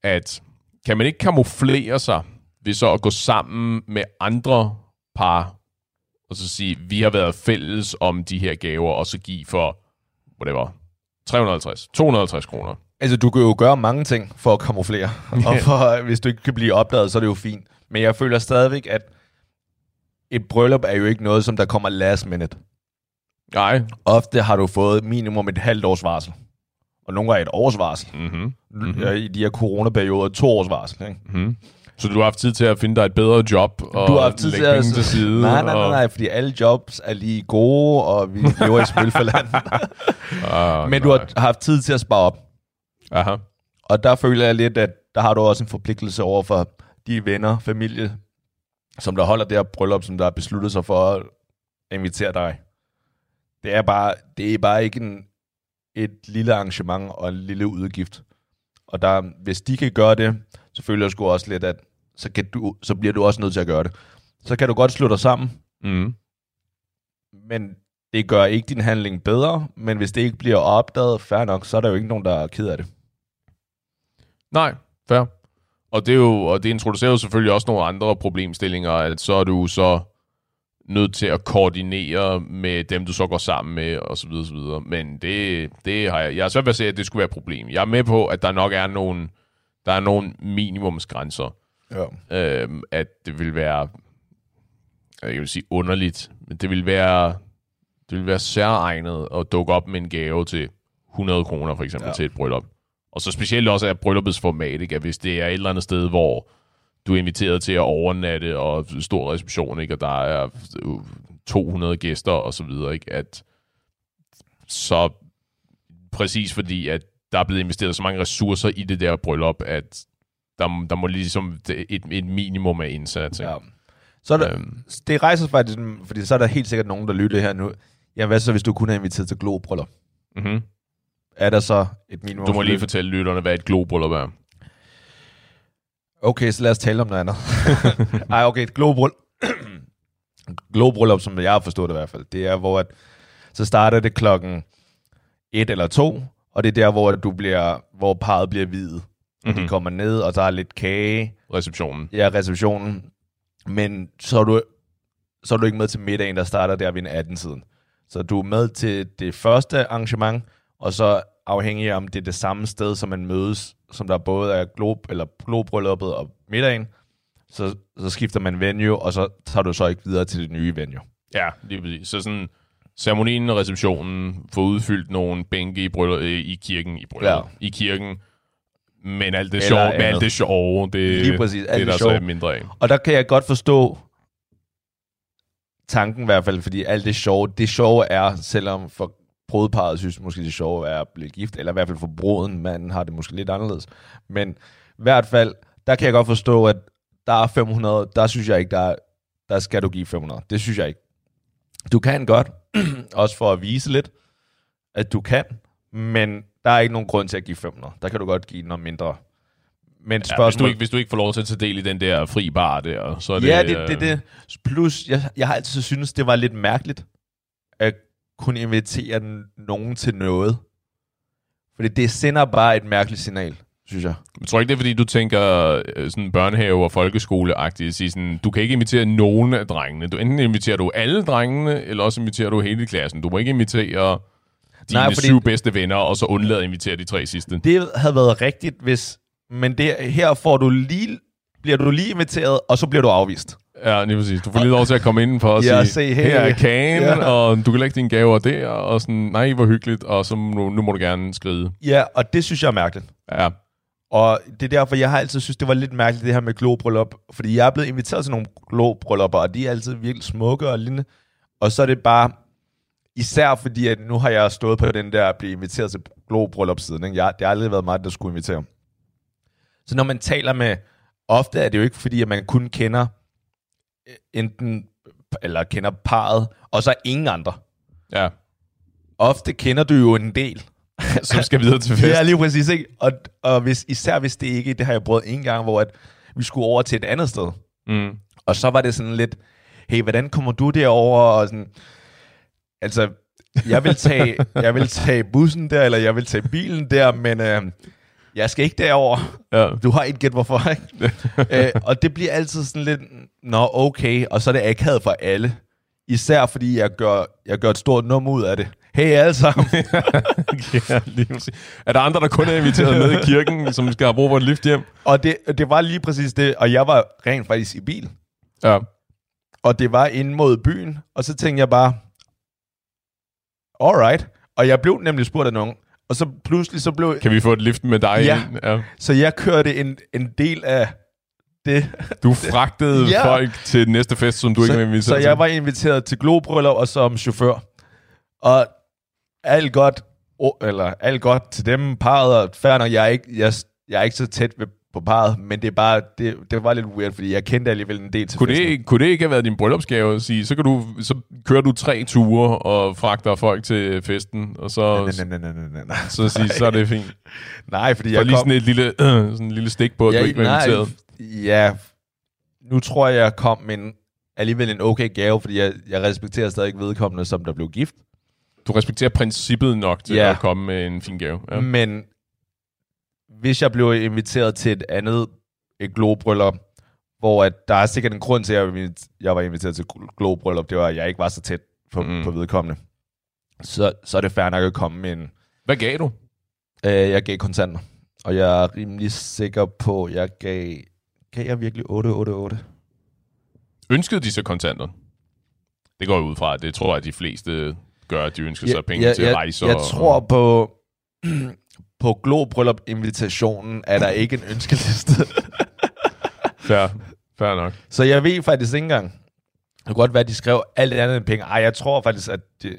At kan man ikke kamuflere sig ved så at gå sammen med andre par, og så sige, vi har været fælles om de her gaver, og så give for, whatever, 350, 250 kroner. Altså, du kan jo gøre mange ting for at kamuflere. og for, hvis du ikke kan blive opdaget, så er det jo fint. Men jeg føler stadigvæk, at et bryllup er jo ikke noget, som der kommer last minute. Nej. Ofte har du fået minimum et halvt års varsel. Og nogle gange et års varsel. Mm-hmm. Mm-hmm. I de her coronaperioder to års varsel. Ikke? Mm-hmm. Så du har haft tid til at finde dig et bedre job og Du har haft tid til lægge at... penge til side? Nej, nej, nej, nej, fordi alle jobs er lige gode, og vi lever i spilforland. Ah, Men du nej. har haft tid til at spare op. Aha. Og der føler jeg lidt, at der har du også en forpligtelse over for de venner, familie, som der holder det her bryllup, som der har besluttet sig for at invitere dig. Det er bare, det er bare ikke en, et lille arrangement og en lille udgift. Og der, hvis de kan gøre det, så føler jeg sgu også lidt, at så, kan du, så bliver du også nødt til at gøre det. Så kan du godt slå dig sammen, Mm. men det gør ikke din handling bedre, men hvis det ikke bliver opdaget, fair nok, så er der jo ikke nogen, der er ked af det. Nej, fair. Og det, er jo, og det introducerer jo selvfølgelig også nogle andre problemstillinger, at så er du så nødt til at koordinere med dem, du så går sammen med, og så videre, så videre. Men det, det har jeg, jeg har svært ved at se, at det skulle være et problem. Jeg er med på, at der nok er nogle, der er nogle minimumsgrænser. Ja. Øhm, at det vil være, jeg vil sige underligt, men det vil være, det vil være særegnet at dukke op med en gave til 100 kroner for eksempel Ja. til et bryllup. Og så specielt også af brylluppets format, ikke? at hvis det er et eller andet sted, hvor du er inviteret til at overnatte og stor reception, ikke? og der er øh, 200 gæster og så videre, ikke? at så præcis fordi, at der er blevet investeret så mange ressourcer i det der bryllup, at der, der må ligesom et, et minimum af indsats. Ikke? Ja. Så er der, Øhm, det rejser faktisk, fordi så er der helt sikkert nogen, der lytter her nu. Ja, hvad så, hvis du kun er inviteret til globryllup? mm-hmm. Er der så et minimum? Du må lige fortælle lytterne, hvad et globryllup er. Okay, så lad os tale om noget andet. Ej, okay, et globryl... globryllup, som jeg har forstået det i hvert fald, det er, hvor at, så starter det klokken et eller to, og det er der, hvor du bliver, hvor parret bliver hvidet. Mm-hmm. De kommer ned, og der er lidt kage, Receptionen. ja, receptionen, men så er du, så er du ikke med til middagen, der starter der ved en 18-tiden. Så du er med til det første arrangement, og så afhængig af, om det er det samme sted, som man mødes, som der både er glob, eller globbrylluppet og middagen, så, så skifter man venue, og så tager du så ikke videre til det nye venue. Ja, lige præcis. Så sådan, ceremonien og receptionen får udfyldt nogle bænke i, bryllup, i kirken, i, bryllup, ja. i kirken, men alt det sjove, andet. alt det sjove, det, Lige præcis, det alt er det der sjove. mindre af. Og der kan jeg godt forstå tanken i hvert fald, fordi alt det sjove, det sjove er, selvom for brudparret synes måske det sjove er at blive gift, eller i hvert fald for bruden, manden har det måske lidt anderledes. Men i hvert fald, der kan jeg godt forstå, at der er 500, der synes jeg ikke, der, er, der skal du give 500. Det synes jeg ikke. Du kan godt, også for at vise lidt, at du kan, men der er ikke nogen grund til at give 500. Der kan du godt give noget mindre. Men Ja, hvis, du ikke, hvis du ikke får lov til at tage del i den der fri bar der, så er det... Ja, det, øh, det, det. Plus, jeg, jeg har altid synes det var lidt mærkeligt, at kunne invitere nogen til noget. Fordi det sender bare et mærkeligt signal, synes jeg. Jeg tror ikke, det er, fordi du tænker øh, sådan børnehave- og folkeskoleagtigt. Sige sådan, du kan ikke invitere nogen af drengene. Du, enten inviterer du alle drengene, eller også inviterer du hele klassen. Du må ikke invitere dine Nej, syv bedste venner, og så undlade at invitere de tre sidste. Det havde været rigtigt, hvis... Men det, her får du lige, bliver du lige inviteret, og så bliver du afvist. Ja, lige præcis. Du får lige lov til at komme indenfor og Ja, sige, se her. her er kagen, Ja. og du kan lægge dine gaver der, og sådan, nej, hvor hyggeligt, og så nu, nu må du gerne skride. Ja, og det synes jeg er mærkeligt. Ja, Og det er derfor, jeg har altid synes, det var lidt mærkeligt, det her med globryllup. Fordi jeg er blevet inviteret til nogle globryllupper, og de er altid virkelig smukke og lignende. Og så er det bare, især fordi, at nu har jeg stået på den der at blive inviteret til globryllup siden. Ikke? Jeg, det har aldrig været mig, der skulle invitere. Så når man taler med, ofte er det jo ikke fordi, at man kun kender øh, enten, eller kender parret, og så ingen andre. ja. Ofte kender du jo en del. Som skal videre til fest. Ja, lige præcis. Ikke? Og, og hvis, især hvis det ikke, det har jeg prøvet en gang, hvor at vi skulle over til et andet sted. Mm. Og så var det sådan lidt, hey, hvordan kommer du derover? Og sådan, altså, jeg vil, tage, jeg vil tage bussen der, eller jeg vil tage bilen der, men øh, jeg skal ikke derover. Ja. Du har ikke gæt hvorfor, ikke? øh, og det bliver altid sådan lidt, nå okay, og så er det akavet for alle. Især fordi jeg gør, jeg gør et stort nummer ud af det. Hey alle sammen. ja, lige. Er der andre, der kun er inviteret med i kirken, som skal have brug for et lift hjem? og det, det var lige præcis det, og jeg var rent faktisk i bil. Ja. Og det var ind mod byen, og så tænkte jeg bare, alright. Og jeg blev nemlig spurgt af nogen, og så pludselig så blev... Kan vi få et lift med dig? Ja. ind? ja. Så jeg kørte en, en del af det. Du fragtede Ja. folk til næste fest, som du ikke var så, inviteret så til. jeg var inviteret til globryllup og som chauffør. Og alt godt, eller alt godt til dem, parret, og nok, jeg er ikke, jeg, jeg er ikke så tæt ved, på parret, men det er bare, det, det var lidt weird, fordi jeg kendte alligevel en del til Kunne festen. det, kunne det ikke have været din bryllupsgave at sige, så, kan du, så kører du tre ture og fragter folk til festen, og så, Nej, nej, nej, nej, nej, nej. så sige, så er det fint. Nej, fordi For jeg lige kom... sådan et lille, øh, sådan en lille stik på, at du ikke var inviteret. Ja, nu tror jeg, jeg kom med en, alligevel en okay gave, fordi jeg, jeg respekterer stadig ikke vedkommende, som der blev gift. Du respekterer princippet nok til Ja. at komme med en fin gave. Ja. Ja. Men hvis jeg blev inviteret til et andet et globryllup, hvor at der er sikkert en grund til, at jeg var invit- jeg var inviteret til globryllup, det var, at jeg ikke var så tæt på, Mm. på vedkommende. Så, så er det fair nok at komme med en... Hvad gav du? Øh, jeg gav kontanter, og jeg er rimelig sikker på, at jeg gav... Gav jeg virkelig 888? Ønskede de så kontanter? Det går jeg ud fra, at det tror jeg, at de fleste gør, at de ønsker sig penge jeg, til jeg, rejser. Jeg og- tror på... på globryllup-invitationen er der ikke en ønskeliste. Fair, fair nok. Så jeg ved faktisk ikke engang. Det kunne godt være, at de skrev alt andet end penge. Ej, jeg tror faktisk, at det,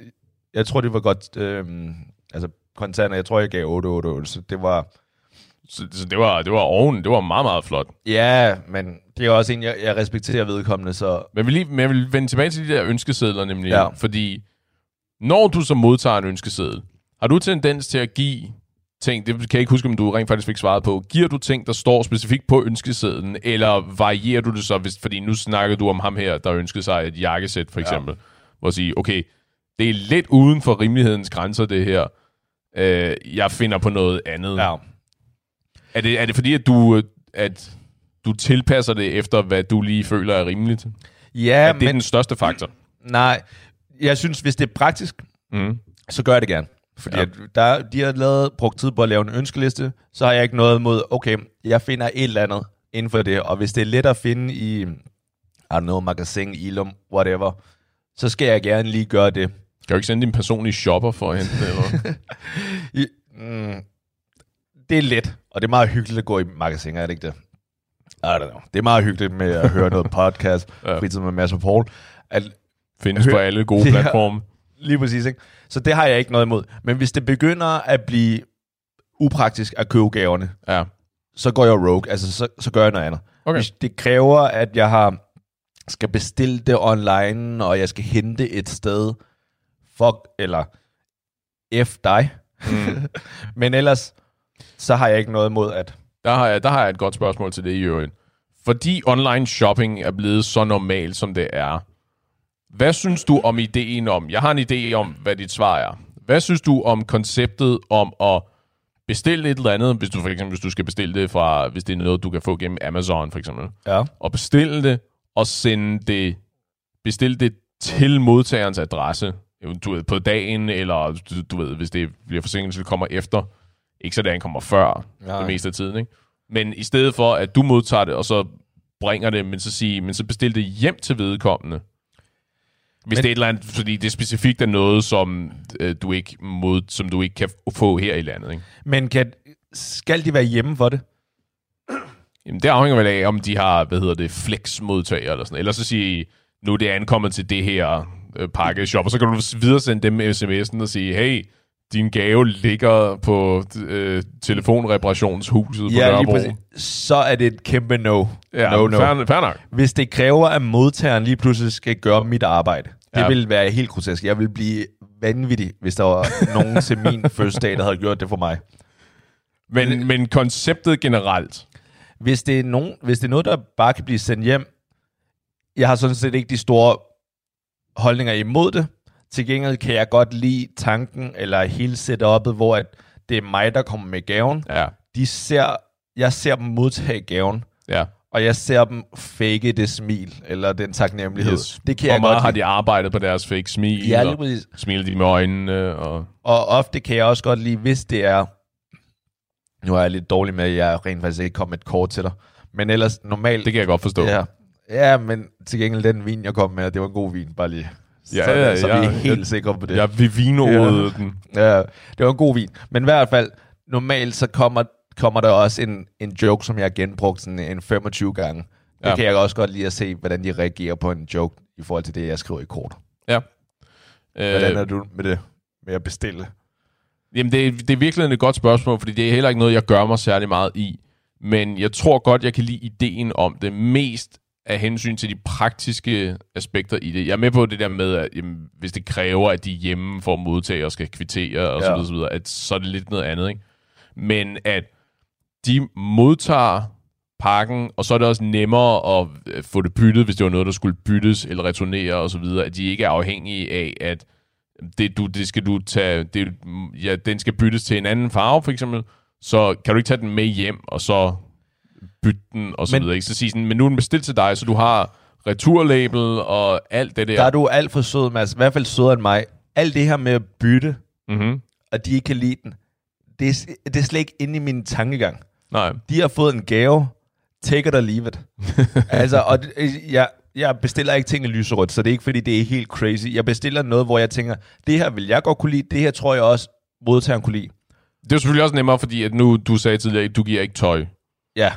jeg tror, det var godt... Øhm, altså, kontanter, jeg tror, jeg gav 888, så det var... Så, så det, var, det var oven, det var meget, meget flot. Ja, men det er også en, jeg, jeg respekterer vedkommende, så... Men vil, lige, men jeg vil vende tilbage til de der ønskesedler nemlig. Ja. Fordi når du så modtager en ønskeseddel, har du tendens til at give ting, det kan jeg ikke huske, om du rent faktisk fik svaret på, giver du ting, der står specifikt på ønskesedlen, eller varierer du det så, hvis, fordi nu snakker du om ham her, der ønskede sig et jakkesæt for eksempel, ja. hvor at sige, okay, det er lidt uden for rimelighedens grænser det her, øh, jeg finder på noget andet. Ja. Er, det, er det fordi, at du, at du tilpasser det efter, hvad du lige føler er rimeligt? Ja, er det men... den største faktor? Nej, jeg synes, hvis det er praktisk, Mm. så gør jeg det gerne. Fordi Ja. at der, de har lavet, brugt tid på at lave en ønskeliste, så har jeg ikke noget imod, okay, jeg finder et eller andet inden for det, og hvis det er let at finde i, I don't know, magasin, Ilum, whatever, så skal jeg gerne lige gøre det. Kan du ikke sende din personlige shopper for at hente det? Eller? I, mm, det er let, og det er meget hyggeligt at gå i magasiner, er det ikke det? I don't know. Det er meget hyggeligt med at høre noget podcast, Ja. fritid med Mads og Paul. At, Findes Hør- på alle gode platforme. Lige præcis, ikke? Så det har jeg ikke noget imod. Men hvis det begynder at blive upraktisk at købe gaverne, Ja. så går jeg rogue. Altså, så, så gør jeg noget andet. Okay. Hvis det kræver, at jeg har skal bestille det online, og jeg skal hente et sted, fuck, eller F dig. Mm. Men ellers, så har jeg ikke noget imod at... Der, har jeg, der har jeg et godt spørgsmål til det i øvrigt. Fordi online shopping er blevet så normalt, som det er, hvad synes du om ideen om, jeg har en idé om, hvad dit svar er. Hvad synes du om konceptet om at bestille et eller andet, hvis du for eksempel hvis du skal bestille det fra, hvis det er noget, du kan få gennem Amazon for eksempel, Ja. og bestille det, og sende det, bestille det til modtagerens adresse, eventuelt på dagen, eller du, du ved, hvis det bliver forsinket, så det kommer efter. Ikke så det ankommer før, Nej. det meste af tiden, ikke? Men i stedet for, at du modtager det, og så bringer det, men så, sige, men så bestil det hjem til vedkommende. Hvis Men- det er et eller andet, fordi det specifikt er noget, som, øh, du ikke mod, som du ikke kan få her i landet. Ikke? Men kan, skal de være hjemme for det? Jamen, det afhænger vel af, om de har, hvad hedder det, flex-modtager eller sådan Eller så sige, nu er det ankommet til det her øh, pakkeshop, og så kan du videre sende dem sms'en og sige, hey, din gave ligger på øh, telefonreparationshuset på Nørrebro. Så er det et kæmpe no. Ja, no, no. Fair, fair nok. Hvis det kræver, at modtageren lige pludselig skal gøre mit arbejde, det Ja. vil være helt grotesk. Jeg vil blive vanvittig, hvis der var nogen til min fødselsdag, der havde gjort det for mig. Men, men konceptet generelt, Hvis det, er nogen, hvis det er noget, der bare kan blive sendt hjem, jeg har sådan set ikke de store holdninger imod det. Til gengæld kan jeg godt lide tanken, eller hele setup'et, hvor at det er mig, der kommer med gaven. ja, De ser, jeg ser dem modtage gaven, ja. Og jeg ser dem fake det smil, eller den taknemmelighed. Yes. Det kan Hvor jeg meget godt har lide. de arbejdet på deres fake smil, Ja, lige og præcis. smiler de med øjnene, og... Og ofte kan jeg også godt lide, hvis det er... Nu er jeg lidt dårlig med, at jeg rent faktisk ikke kom med et kort til dig. Men ellers normalt... Det kan jeg godt forstå. Ja, ja men til gengæld den vin, jeg kom med, det var en god vin, bare lige. Ja, så, ja, så vi ja. er helt sikre på det. Jeg vivinoede den. Ja, det var en god vin. Men i hvert fald, normalt så kommer, kommer der også en, en joke, som jeg har genbrugt sådan en 25 gange. Det Ja. kan jeg også godt lide at se, hvordan de reagerer på en joke i forhold til det, jeg skriver i kort. Ja. Hvordan Øh, er du med det? Med at bestille? Jamen, det, er- det er virkelig et godt spørgsmål, fordi det er heller ikke noget, jeg gør mig særlig meget i. Men jeg tror godt, jeg kan lide ideen om det mest af hensyn til de praktiske aspekter i det. Jeg er med på det der med, at jamen, hvis det kræver, at de er hjemme for at modtage og skal kvittere og så Ja. videre, så, videre, at så er det lidt noget andet. Ikke? Men at de modtager pakken, og så er det også nemmere at øh, få det byttet, hvis det var noget, der skulle byttes eller returnere og så videre, at de ikke er afhængige af, at det, du, det skal du tage, det, ja, den skal byttes til en anden farve, for eksempel, så kan du ikke tage den med hjem, og så bytte den, og så Men- videre. Ikke? Så sige sådan, men nu er den bestilt til dig, så du har returlabel og alt det der. Der er du alt for sød, Mads. I hvert fald sødere end mig. Alt det her med at bytte, Mm-hmm. og de ikke kan lide den, det er, det er slet ikke inde i min tankegang. Nej. De har fået en gave. Take it or leave it. altså, og det- jeg, jeg bestiller ikke ting i lyserødt, så det er ikke, fordi det er helt crazy. Jeg bestiller noget, hvor jeg tænker, det her vil jeg godt kunne lide, det her tror jeg også, modtageren kunne lide. Det er selvfølgelig også nemmere, fordi at nu, du sagde tidligere, at du giver ikke tøj. Ja,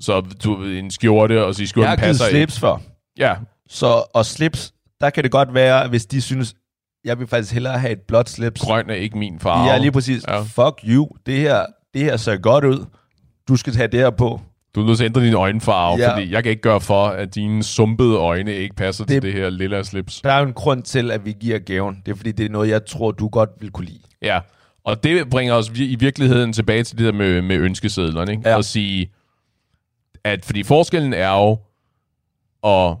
Så du en skjorte, og så i jeg skjorten har givet passer ikke. slips før. Ja, Så, og slips, der kan det godt være, hvis de synes, jeg vil faktisk hellere have et blåt slips. grøn er ikke min farve. Ja, lige præcis. Ja. Fuck you. Det her, det her ser godt ud. Du skal tage det her på. Du er nødt til at ændre din øjenfarve, Ja. fordi jeg kan ikke gøre for, at dine sumpede øjne ikke passer det... Til det her lilla slips. Der er jo en grund til, at vi giver gaven. Det er fordi, det er noget, jeg tror, du godt vil kunne lide. Ja, og det bringer os i virkeligheden tilbage til det der med, med ønskesedlerne, ikke? Ja. At sige, at fordi forskellen er jo at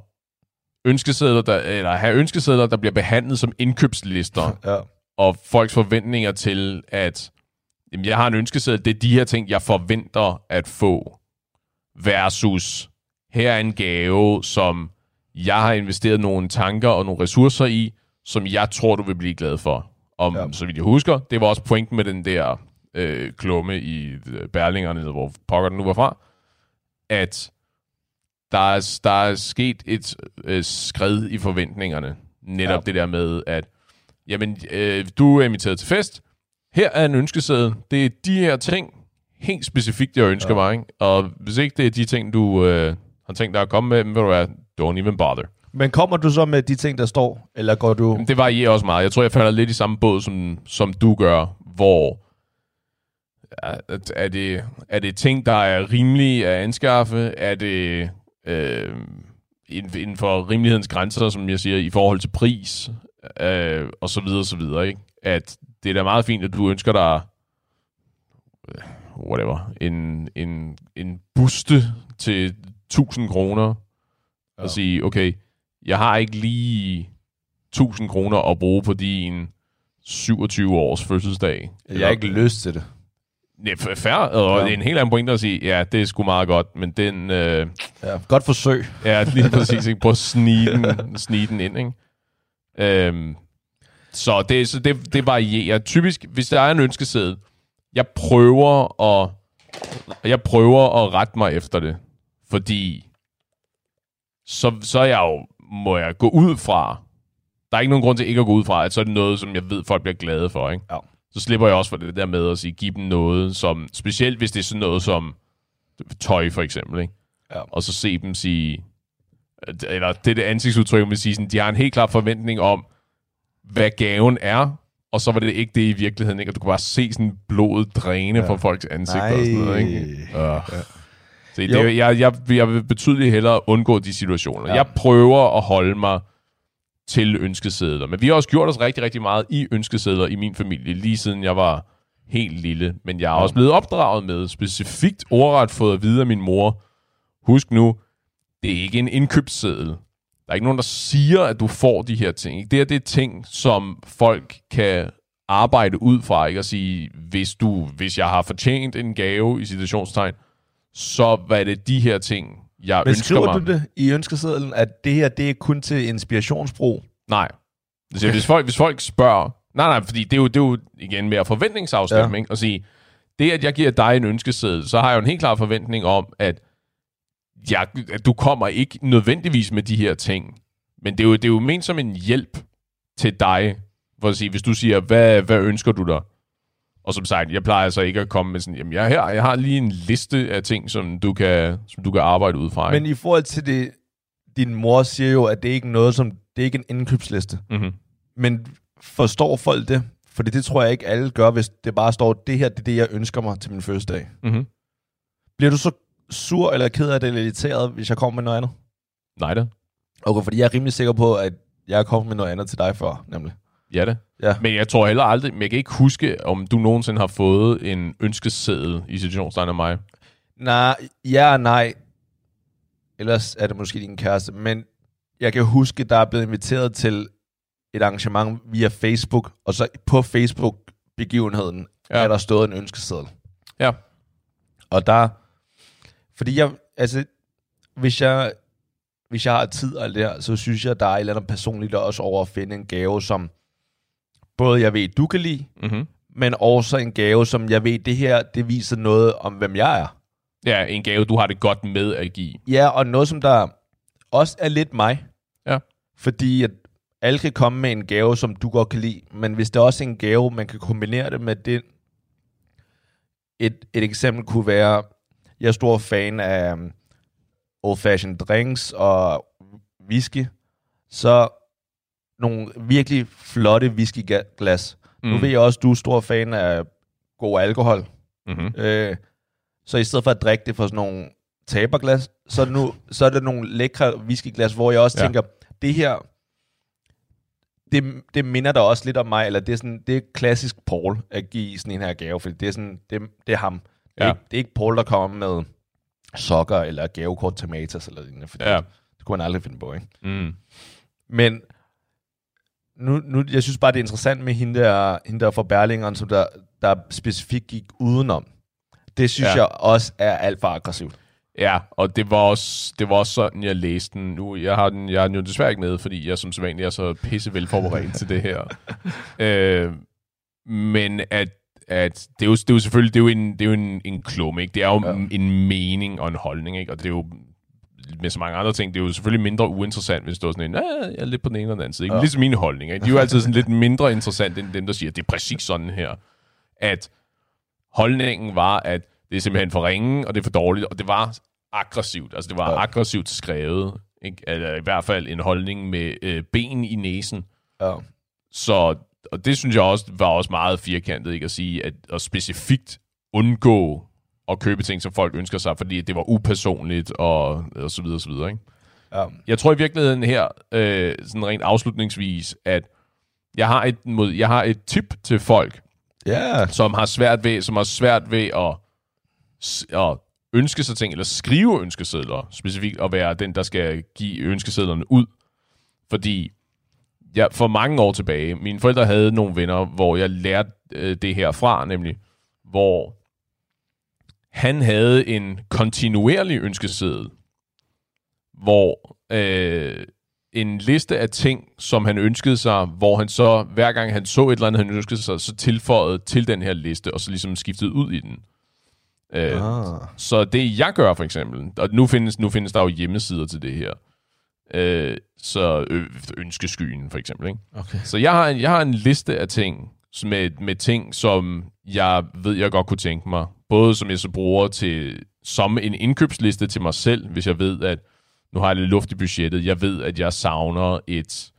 ønskesedler, der, eller have ønskesedler, der bliver behandlet som indkøbslister, Ja. og folks forventninger til, at jamen, jeg har en ønskeseddel, det er de her ting, jeg forventer at få, versus her er en gave, som jeg har investeret nogle tanker og nogle ressourcer i, som jeg tror, du vil blive glad for. Om, ja. Så vidt jeg husker, det var også pointen med den der øh, klumme i øh, Berlingerne, eller hvor pokker den nu var fra, at der er, der er sket et øh, skred i forventningerne. Netop. Ja. det der med, at jamen, øh, du er inviteret til fest. Her er en ønskeseddel. Det er de her ting, helt specifikt, jeg ønsker ja. Mig. Ikke? Og hvis ikke det er de ting, du øh, har tænkt dig at komme med, vil du være, don't even bother. Men kommer du så med de ting, der står? Eller går du... Men det varierer også meget. Jeg tror, jeg falder lidt i samme båd, som, som du gør, hvor er, det, er det ting, der er rimelige at anskaffe? Er det øh, inden inden for rimelighedens grænser, som jeg siger, i forhold til pris? Øh, og så videre, så videre, ikke? At det er da meget fint, at du ønsker dig øh, whatever, en, en, en buste til 1000 kroner, ja. og sige, okay, jeg har ikke lige 1000 kroner at bruge på din 27 års fødselsdag. Jeg har ikke lyst til det. Nej, f- fair, og Ja. ja. en helt anden pointe at sige, ja, det er sgu meget godt, men den øh, Ja. Godt forsøg. er lige præcis ikke på at snige den, snige den ind, ikke? Øhm, så det, så det, det varierer. Typisk, hvis der er en ønskeseddel, jeg prøver at jeg prøver at rette mig efter det, fordi så, så er jeg jo, må jeg gå ud fra, der er ikke nogen grund til ikke at gå ud fra, at så er det noget, som jeg ved, folk bliver glade for, ikke? Ja. Så slipper jeg også for det der med at sige, give dem noget, som, specielt hvis det er sådan noget som tøj for eksempel, ikke? Ja. og så se dem sige, eller det er det ansigtsudtryk, man siger, sådan, de har en helt klar forventning om, hvad gaven er, og så var det ikke det i virkeligheden, ikke? og du kunne bare se sådan blodet dræne ja. fra folks ansigter og sådan noget, ikke? Uh. Ja. Så det, Jo. jeg, jeg, jeg vil betydeligt hellere undgå de situationer. Ja. Jeg prøver at holde mig til ønskesedler, men vi har også gjort os rigtig, rigtig meget i ønskesedler i min familie, lige siden jeg var helt lille. Men jeg er også blevet opdraget med specifikt ordret fået at vide af min mor, husk nu, det er ikke en indkøbsseddel. Der er ikke nogen, der siger, at du får de her ting. ikke? Det her det er ting, som folk kan arbejde ud fra, ikke? at sige, hvis, du, hvis jeg har fortjent en gave, i situationstegn, så hvad er det de her ting, jeg Men ønsker skriver mig. du det i ønskesedlen, at det her, det er kun til inspirationsbrug? Nej. Så hvis, folk, hvis folk spørger... Nej, nej, fordi det er jo, det er jo igen mere forventningsafstemning. Ja. At sige, det at jeg giver dig en ønskeseddel, så har jeg jo en helt klar forventning om, at, at du kommer ikke nødvendigvis med de her ting. Men det er jo, det er jo ment som en hjælp til dig. For at sige, hvis du siger, hvad, hvad ønsker du dig? Og som sagt, jeg plejer altså ikke at komme med sådan, jamen jeg, er her, jeg har lige en liste af ting, som du kan, som du kan arbejde ud fra. Men i forhold til det, din mor siger jo, at det er ikke noget som, det er ikke en indkøbsliste. mm-hmm. Men forstår folk det? Fordi det tror jeg ikke alle gør, hvis det bare står, det her det er det, jeg ønsker mig til min fødselsdag. Mm-hmm. Bliver du så sur eller ked af det eller irriteret, hvis jeg kommer med noget andet? Nej da. Okay, fordi jeg er rimelig sikker på, at jeg er kommet med noget andet til dig før, nemlig. Ja det. Ja. Men jeg tror heller aldrig, men jeg kan ikke huske, om du nogensinde har fået en ønskeseddel i situationstegn af mig. Nej, ja og nej. Ellers er det måske din kæreste. Men jeg kan huske, der er blevet inviteret til et arrangement via Facebook, og så på Facebook-begivenheden Ja. ja. er der stået en ønskeseddel. Ja. Og der... Fordi jeg... Altså, hvis jeg, hvis jeg har tid og alt det her, så synes jeg, der er et eller andet personligt også over at finde en gave, som både jeg ved, du kan lide, Mm-hmm. men også en gave, som jeg ved, det her, det viser noget om, hvem jeg er. Ja, en gave, du har det godt med at give. Ja, og noget, som der også er lidt mig. Ja. Fordi at alle kan komme med en gave, som du godt kan lide, men hvis også er en gave, man kan kombinere det med det. Et, et eksempel kunne være, jeg er stor fan af um, old-fashioned drinks og whisky, så nogle virkelig flotte whiskyglas. Mm. Nu ved jeg også, du er stor fan af god alkohol. Mm-hmm. Øh, så i stedet for at drikke det fra sådan nogle taberglas, så er, det nu, så er det nogle lækre whiskyglas, hvor jeg også ja. tænker, det her, det, det minder da også lidt om mig, eller det er, sådan, det er klassisk Paul at give sådan en her gave, for det er, sådan, det, det er ham. Det er, Ja. ikke, det er ikke Paul, der kommer med sokker eller gavekort tomatoes eller lignende, for Ja. det, det kunne han aldrig finde på, ikke? Mm. Men nu, nu, jeg synes bare, det er interessant med hende der, hende der fra Berlingeren, som der, der specifikt gik udenom. Det synes ja. jeg også er alt for aggressivt. Ja, og det var, også, det var også sådan, jeg læste den. Nu, jeg har den, jeg har den jo desværre ikke med, fordi jeg som sædvanlig er så pisse velforberedt til det her. Øh, men at, at det, er jo, det er jo selvfølgelig det er jo en, det er jo en, en klumme, ikke? Det er jo ja. En mening og en holdning, ikke? Og det er jo med så mange andre ting, det er jo selvfølgelig mindre uinteressant, hvis det var sådan en, jeg er lidt på den ene eller den anden side. Ikke? Ja. Ligesom mine holdninger. Ikke? De er jo altid sådan lidt mindre interessant, end dem, der siger, det er præcis sådan her. At holdningen var, at det er simpelthen for ringe, og det er for dårligt, og det var aggressivt. Altså, det var. Ja. aggressivt skrevet. Ikke? Eller i hvert fald en holdning med øh, ben i næsen. Ja. Så og det synes jeg også var også meget firkantet, ikke at sige, at, at specifikt undgå at købe ting, som folk ønsker sig, fordi det var upersonligt og, og så videre, og så videre. Ikke? Ja. Jeg tror i virkeligheden her, øh, sådan rent afslutningsvis, at jeg har et, mod, jeg har et tip til folk, ja. som har svært ved, som har svært ved at, at ønske sig ting, eller skrive ønskesedler, specifikt at være den, der skal give ønskesedlerne ud. Fordi jeg, for mange år tilbage, mine forældre havde nogle venner, hvor jeg lærte øh, det her fra, nemlig, hvor han havde en kontinuerlig ønskeseddel, hvor øh, en liste af ting, som han ønskede sig, hvor han så, hver gang han så et eller andet, han ønskede sig, så tilføjede til den her liste, og så ligesom skiftede ud i den. Øh, Ah. så det jeg gør for eksempel, og nu findes, nu findes der jo hjemmesider til det her, øh, så ø- ønskeskyen for eksempel, ikke? Okay. Så jeg har, en, jeg har en liste af ting, med, med ting, som jeg ved, jeg godt kunne tænke mig. Både som jeg så bruger til, som en indkøbsliste til mig selv, hvis jeg ved, at nu har jeg lidt luft i budgettet. Jeg ved, at jeg savner et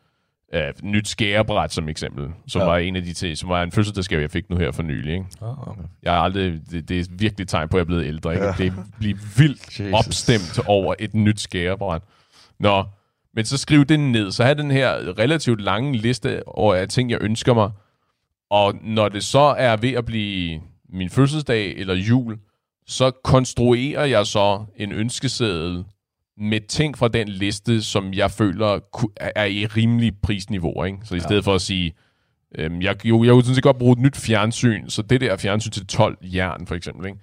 øh, nyt skærebræt som eksempel, som. Ja. var en af de ting, som var en fødselsdagsgave, jeg fik nu her for nylig. Ikke? Ah, okay. Jeg har aldrig, det, det er virkelig et tegn på, at jeg er blevet ældre. Ikke? Ja. Det bliver vildt Jesus. opstemt over et nyt skærebræt. Nå, men så skriv det ned. Så have den her relativt lange liste over ting, jeg ønsker mig. Og når det så er ved at blive min fødselsdag eller jul, så konstruerer jeg så en ønskeseddel med ting fra den liste, som jeg føler er- i rimelig prisniveau. Ikke? Så i stedet for at sige, øhm, jeg, jo, jeg kunne sådan set godt bruge et nyt fjernsyn, så det der fjernsyn til 12 jern, for eksempel, ikke?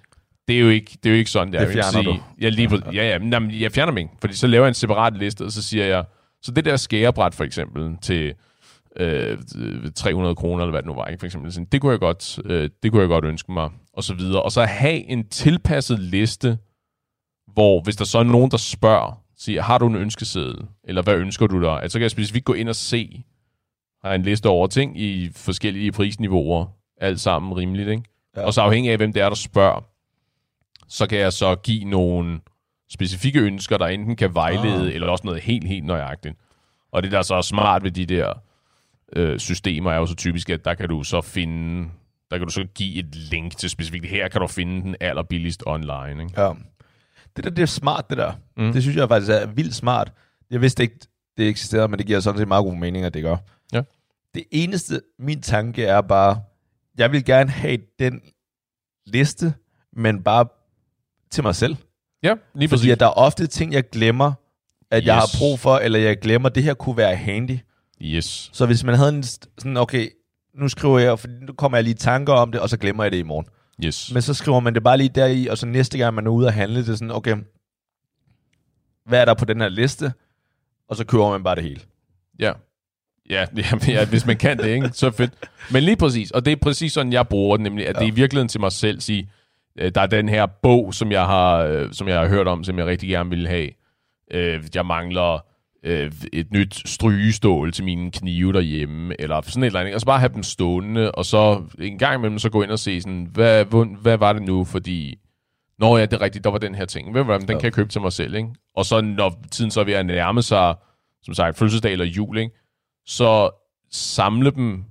Det er jo ikke, det er jo ikke sådan, det, er. Det Jeg fjerner sige, Jeg, lige, ja, ja, ja, jamen, jeg fjerner dem ikke, fordi så laver jeg en separat liste, og så siger jeg, så det der skærebræt for eksempel til øh, 300 kroner, eller hvad det nu var, ikke? for eksempel, sådan, det, kunne jeg godt, øh, det kunne jeg godt ønske mig, og så videre. Og så have en tilpasset liste, hvor hvis der så er nogen, der spørger, siger, har du en ønskeseddel, eller hvad ønsker du dig? At så kan jeg specifikt gå ind og se, har jeg en liste over ting i forskellige prisniveauer, alt sammen rimeligt, ikke? Ja. Og så afhængig af, hvem det er, der spørger, så kan jeg så give nogle specifikke ønsker, der enten kan vejlede, ah. eller også noget helt, helt nøjagtigt. Og det, der er så smart ved de der øh, systemer, er jo så typisk, at der kan du så finde, der kan du så give et link til specifikt, her kan du finde den allerbilligst online. Ikke? Ja. Det der, det er smart, det der. Mm. Det synes jeg faktisk er vildt smart. Jeg vidste ikke, det eksisterede, men det giver sådan set meget god mening, at det gør. Ja. Det eneste, min tanke er bare, jeg vil gerne have den liste, men bare til mig selv. Ja, lige Fordi at der er ofte ting, jeg glemmer, at yes. jeg har brug for, eller jeg glemmer, at det her kunne være handy. Yes. Så hvis man havde en sådan, okay, nu skriver jeg, for nu kommer jeg lige tanker om det, og så glemmer jeg det i morgen. Yes. Men så skriver man det bare lige deri, og så næste gang man er ude og handle, det er sådan, okay, hvad er der på den her liste? Og så køber man bare det hele. Ja. Ja, ja, hvis man kan det, ikke? så fedt. Men lige præcis, og det er præcis sådan, jeg bruger det, nemlig, at ja. det er i virkeligheden til mig selv sige, der er den her bog, som jeg har, øh, som jeg har hørt om, som jeg rigtig gerne vil have. Øh, jeg mangler et nyt strygestål til mine knive derhjemme, eller sådan et eller andet. Og så bare have dem stående, og så en gang imellem så gå ind og se sådan, hvad, hvad, hvad var det nu, fordi Nå ja, det er rigtigt, der var den her ting. Ved du den kan jeg købe til mig selv, ikke? Og så når tiden så er ved at nærme sig, som sagt, fødselsdag eller jul, ikke? Så samle dem,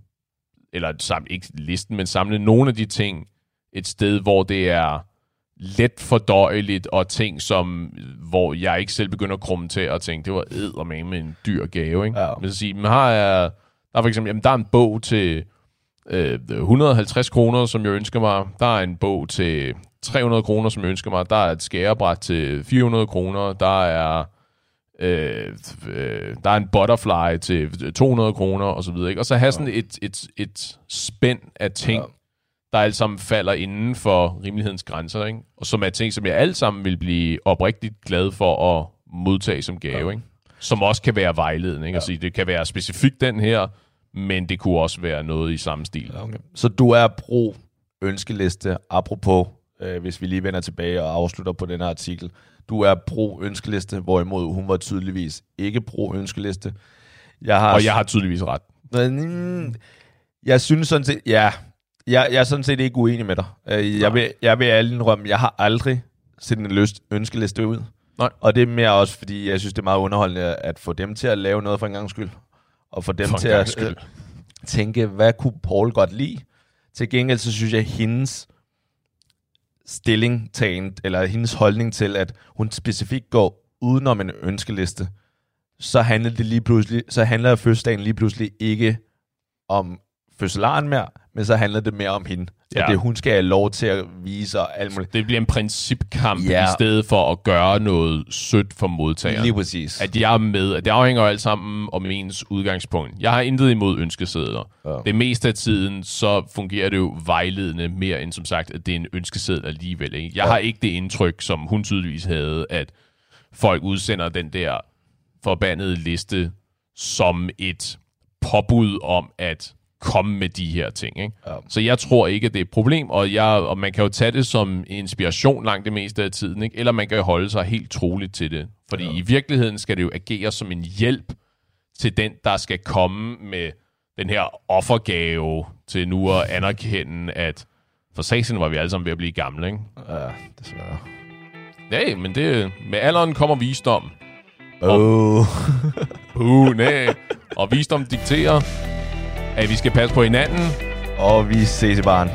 eller samle, ikke listen, men samle nogle af de ting et sted, hvor det er let fordøjeligt, og ting, som, hvor jeg ikke selv begynder at krumme til at tænke, det var med med en dyr gave, ikke? Ja. Men så sige, men har jeg, der er for eksempel, jamen, der er en bog til øh, 150 kroner, som jeg ønsker mig. Der er en bog til 300 kroner, som jeg ønsker mig. Der er et skærebræt til 400 kroner. Der er, øh, øh, der er en butterfly til 200 kroner, og så videre. Ikke? Og så have sådan et, et, et spænd af ting, ja. Der alt sammen falder inden for rimelighedens grænser. Ikke? Og som er ting, som jeg alt sammen vil blive oprigtigt glad for at modtage som gave. Ja. Ikke? Som også kan være vejledning. Ikke? Ja. Altså, det kan være specifikt den her, men det kunne også være noget i samme stil. Okay. Så du er pro ønskeliste, apropos øh, hvis vi lige vender tilbage og afslutter på den her artikel. Du er pro-ønskeliste, hvorimod hun var tydeligvis ikke pro-ønskeliste. Jeg har, og jeg har tydeligvis ret. Mm, jeg synes sådan set, ja, jeg, jeg er sådan set ikke uenig med dig. Øh, jeg vil, jeg vil alle indrømme, jeg har aldrig set en løst ønskeliste ud. Nej. Og det er mere også, fordi jeg synes, det er meget underholdende at få dem til at lave noget for en gang skyld. Og få dem for til at øh, tænke, hvad kunne Paul godt lide? Til gengæld så synes jeg, hendes stillingtagen, eller hendes holdning til, at hun specifikt går udenom en ønskeliste, så handler det lige pludselig, så handler fødselsdagen lige pludselig ikke om fødselaren mere, men så handler det mere om hende. Ja. At det, hun skal have lov til at vise og alt muligt. Det bliver en principkamp ja. i stedet for at gøre noget sødt for modtageren. Lige præcis. At jeg er med. At det afhænger alt sammen om ens udgangspunkt. Jeg har intet imod ønskesedler. Ja. Det meste af tiden, så fungerer det jo vejledende mere end som sagt, at det er en ønskeseddel alligevel. Ikke? Jeg ja. har ikke det indtryk, som hun tydeligvis havde, at folk udsender den der forbandede liste som et påbud om, at komme med de her ting. Ikke? Ja. Så jeg tror ikke, at det er et problem, og, jeg, og man kan jo tage det som inspiration langt det meste af tiden, ikke? eller man kan holde sig helt troligt til det. Fordi ja. i virkeligheden skal det jo agere som en hjælp til den, der skal komme med den her offergave til nu at anerkende, at for satan var vi alle sammen ved at blive gamle. Ikke? Ja, desværre. Ja, men det, med alderen kommer visdom. Oh. uh, nej. Og visdom dikterer, at vi skal passe på hinanden. Og vi ses i baren.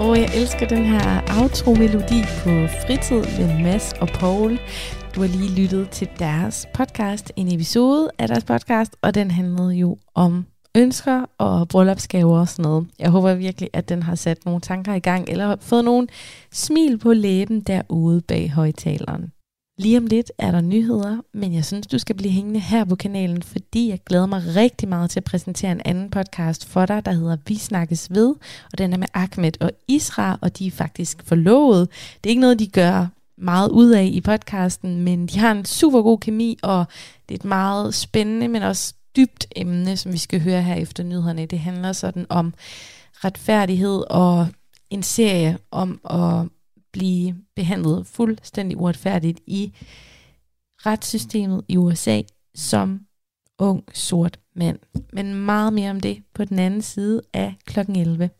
Og jeg elsker den her outro-melodi på fritid med Mads og Paul. Du har lige lyttet til deres podcast, en episode af deres podcast, og den handlede jo om ønsker og bryllupsgaver og sådan noget. Jeg håber virkelig, at den har sat nogle tanker i gang, eller fået nogle smil på læben derude bag højtaleren. Lige om lidt er der nyheder, men jeg synes, du skal blive hængende her på kanalen, fordi jeg glæder mig rigtig meget til at præsentere en anden podcast for dig, der hedder Vi Snakkes Ved, og den er med Ahmed og Isra, og de er faktisk forlovet. Det er ikke noget, de gør meget ud af i podcasten, men de har en super god kemi, og det er et meget spændende, men også dybt emne, som vi skal høre her efter nyhederne. Det handler sådan om retfærdighed og en serie om at blive behandlet fuldstændig uretfærdigt i retssystemet i USA som ung sort mand. Men meget mere om det på den anden side af klokken 11.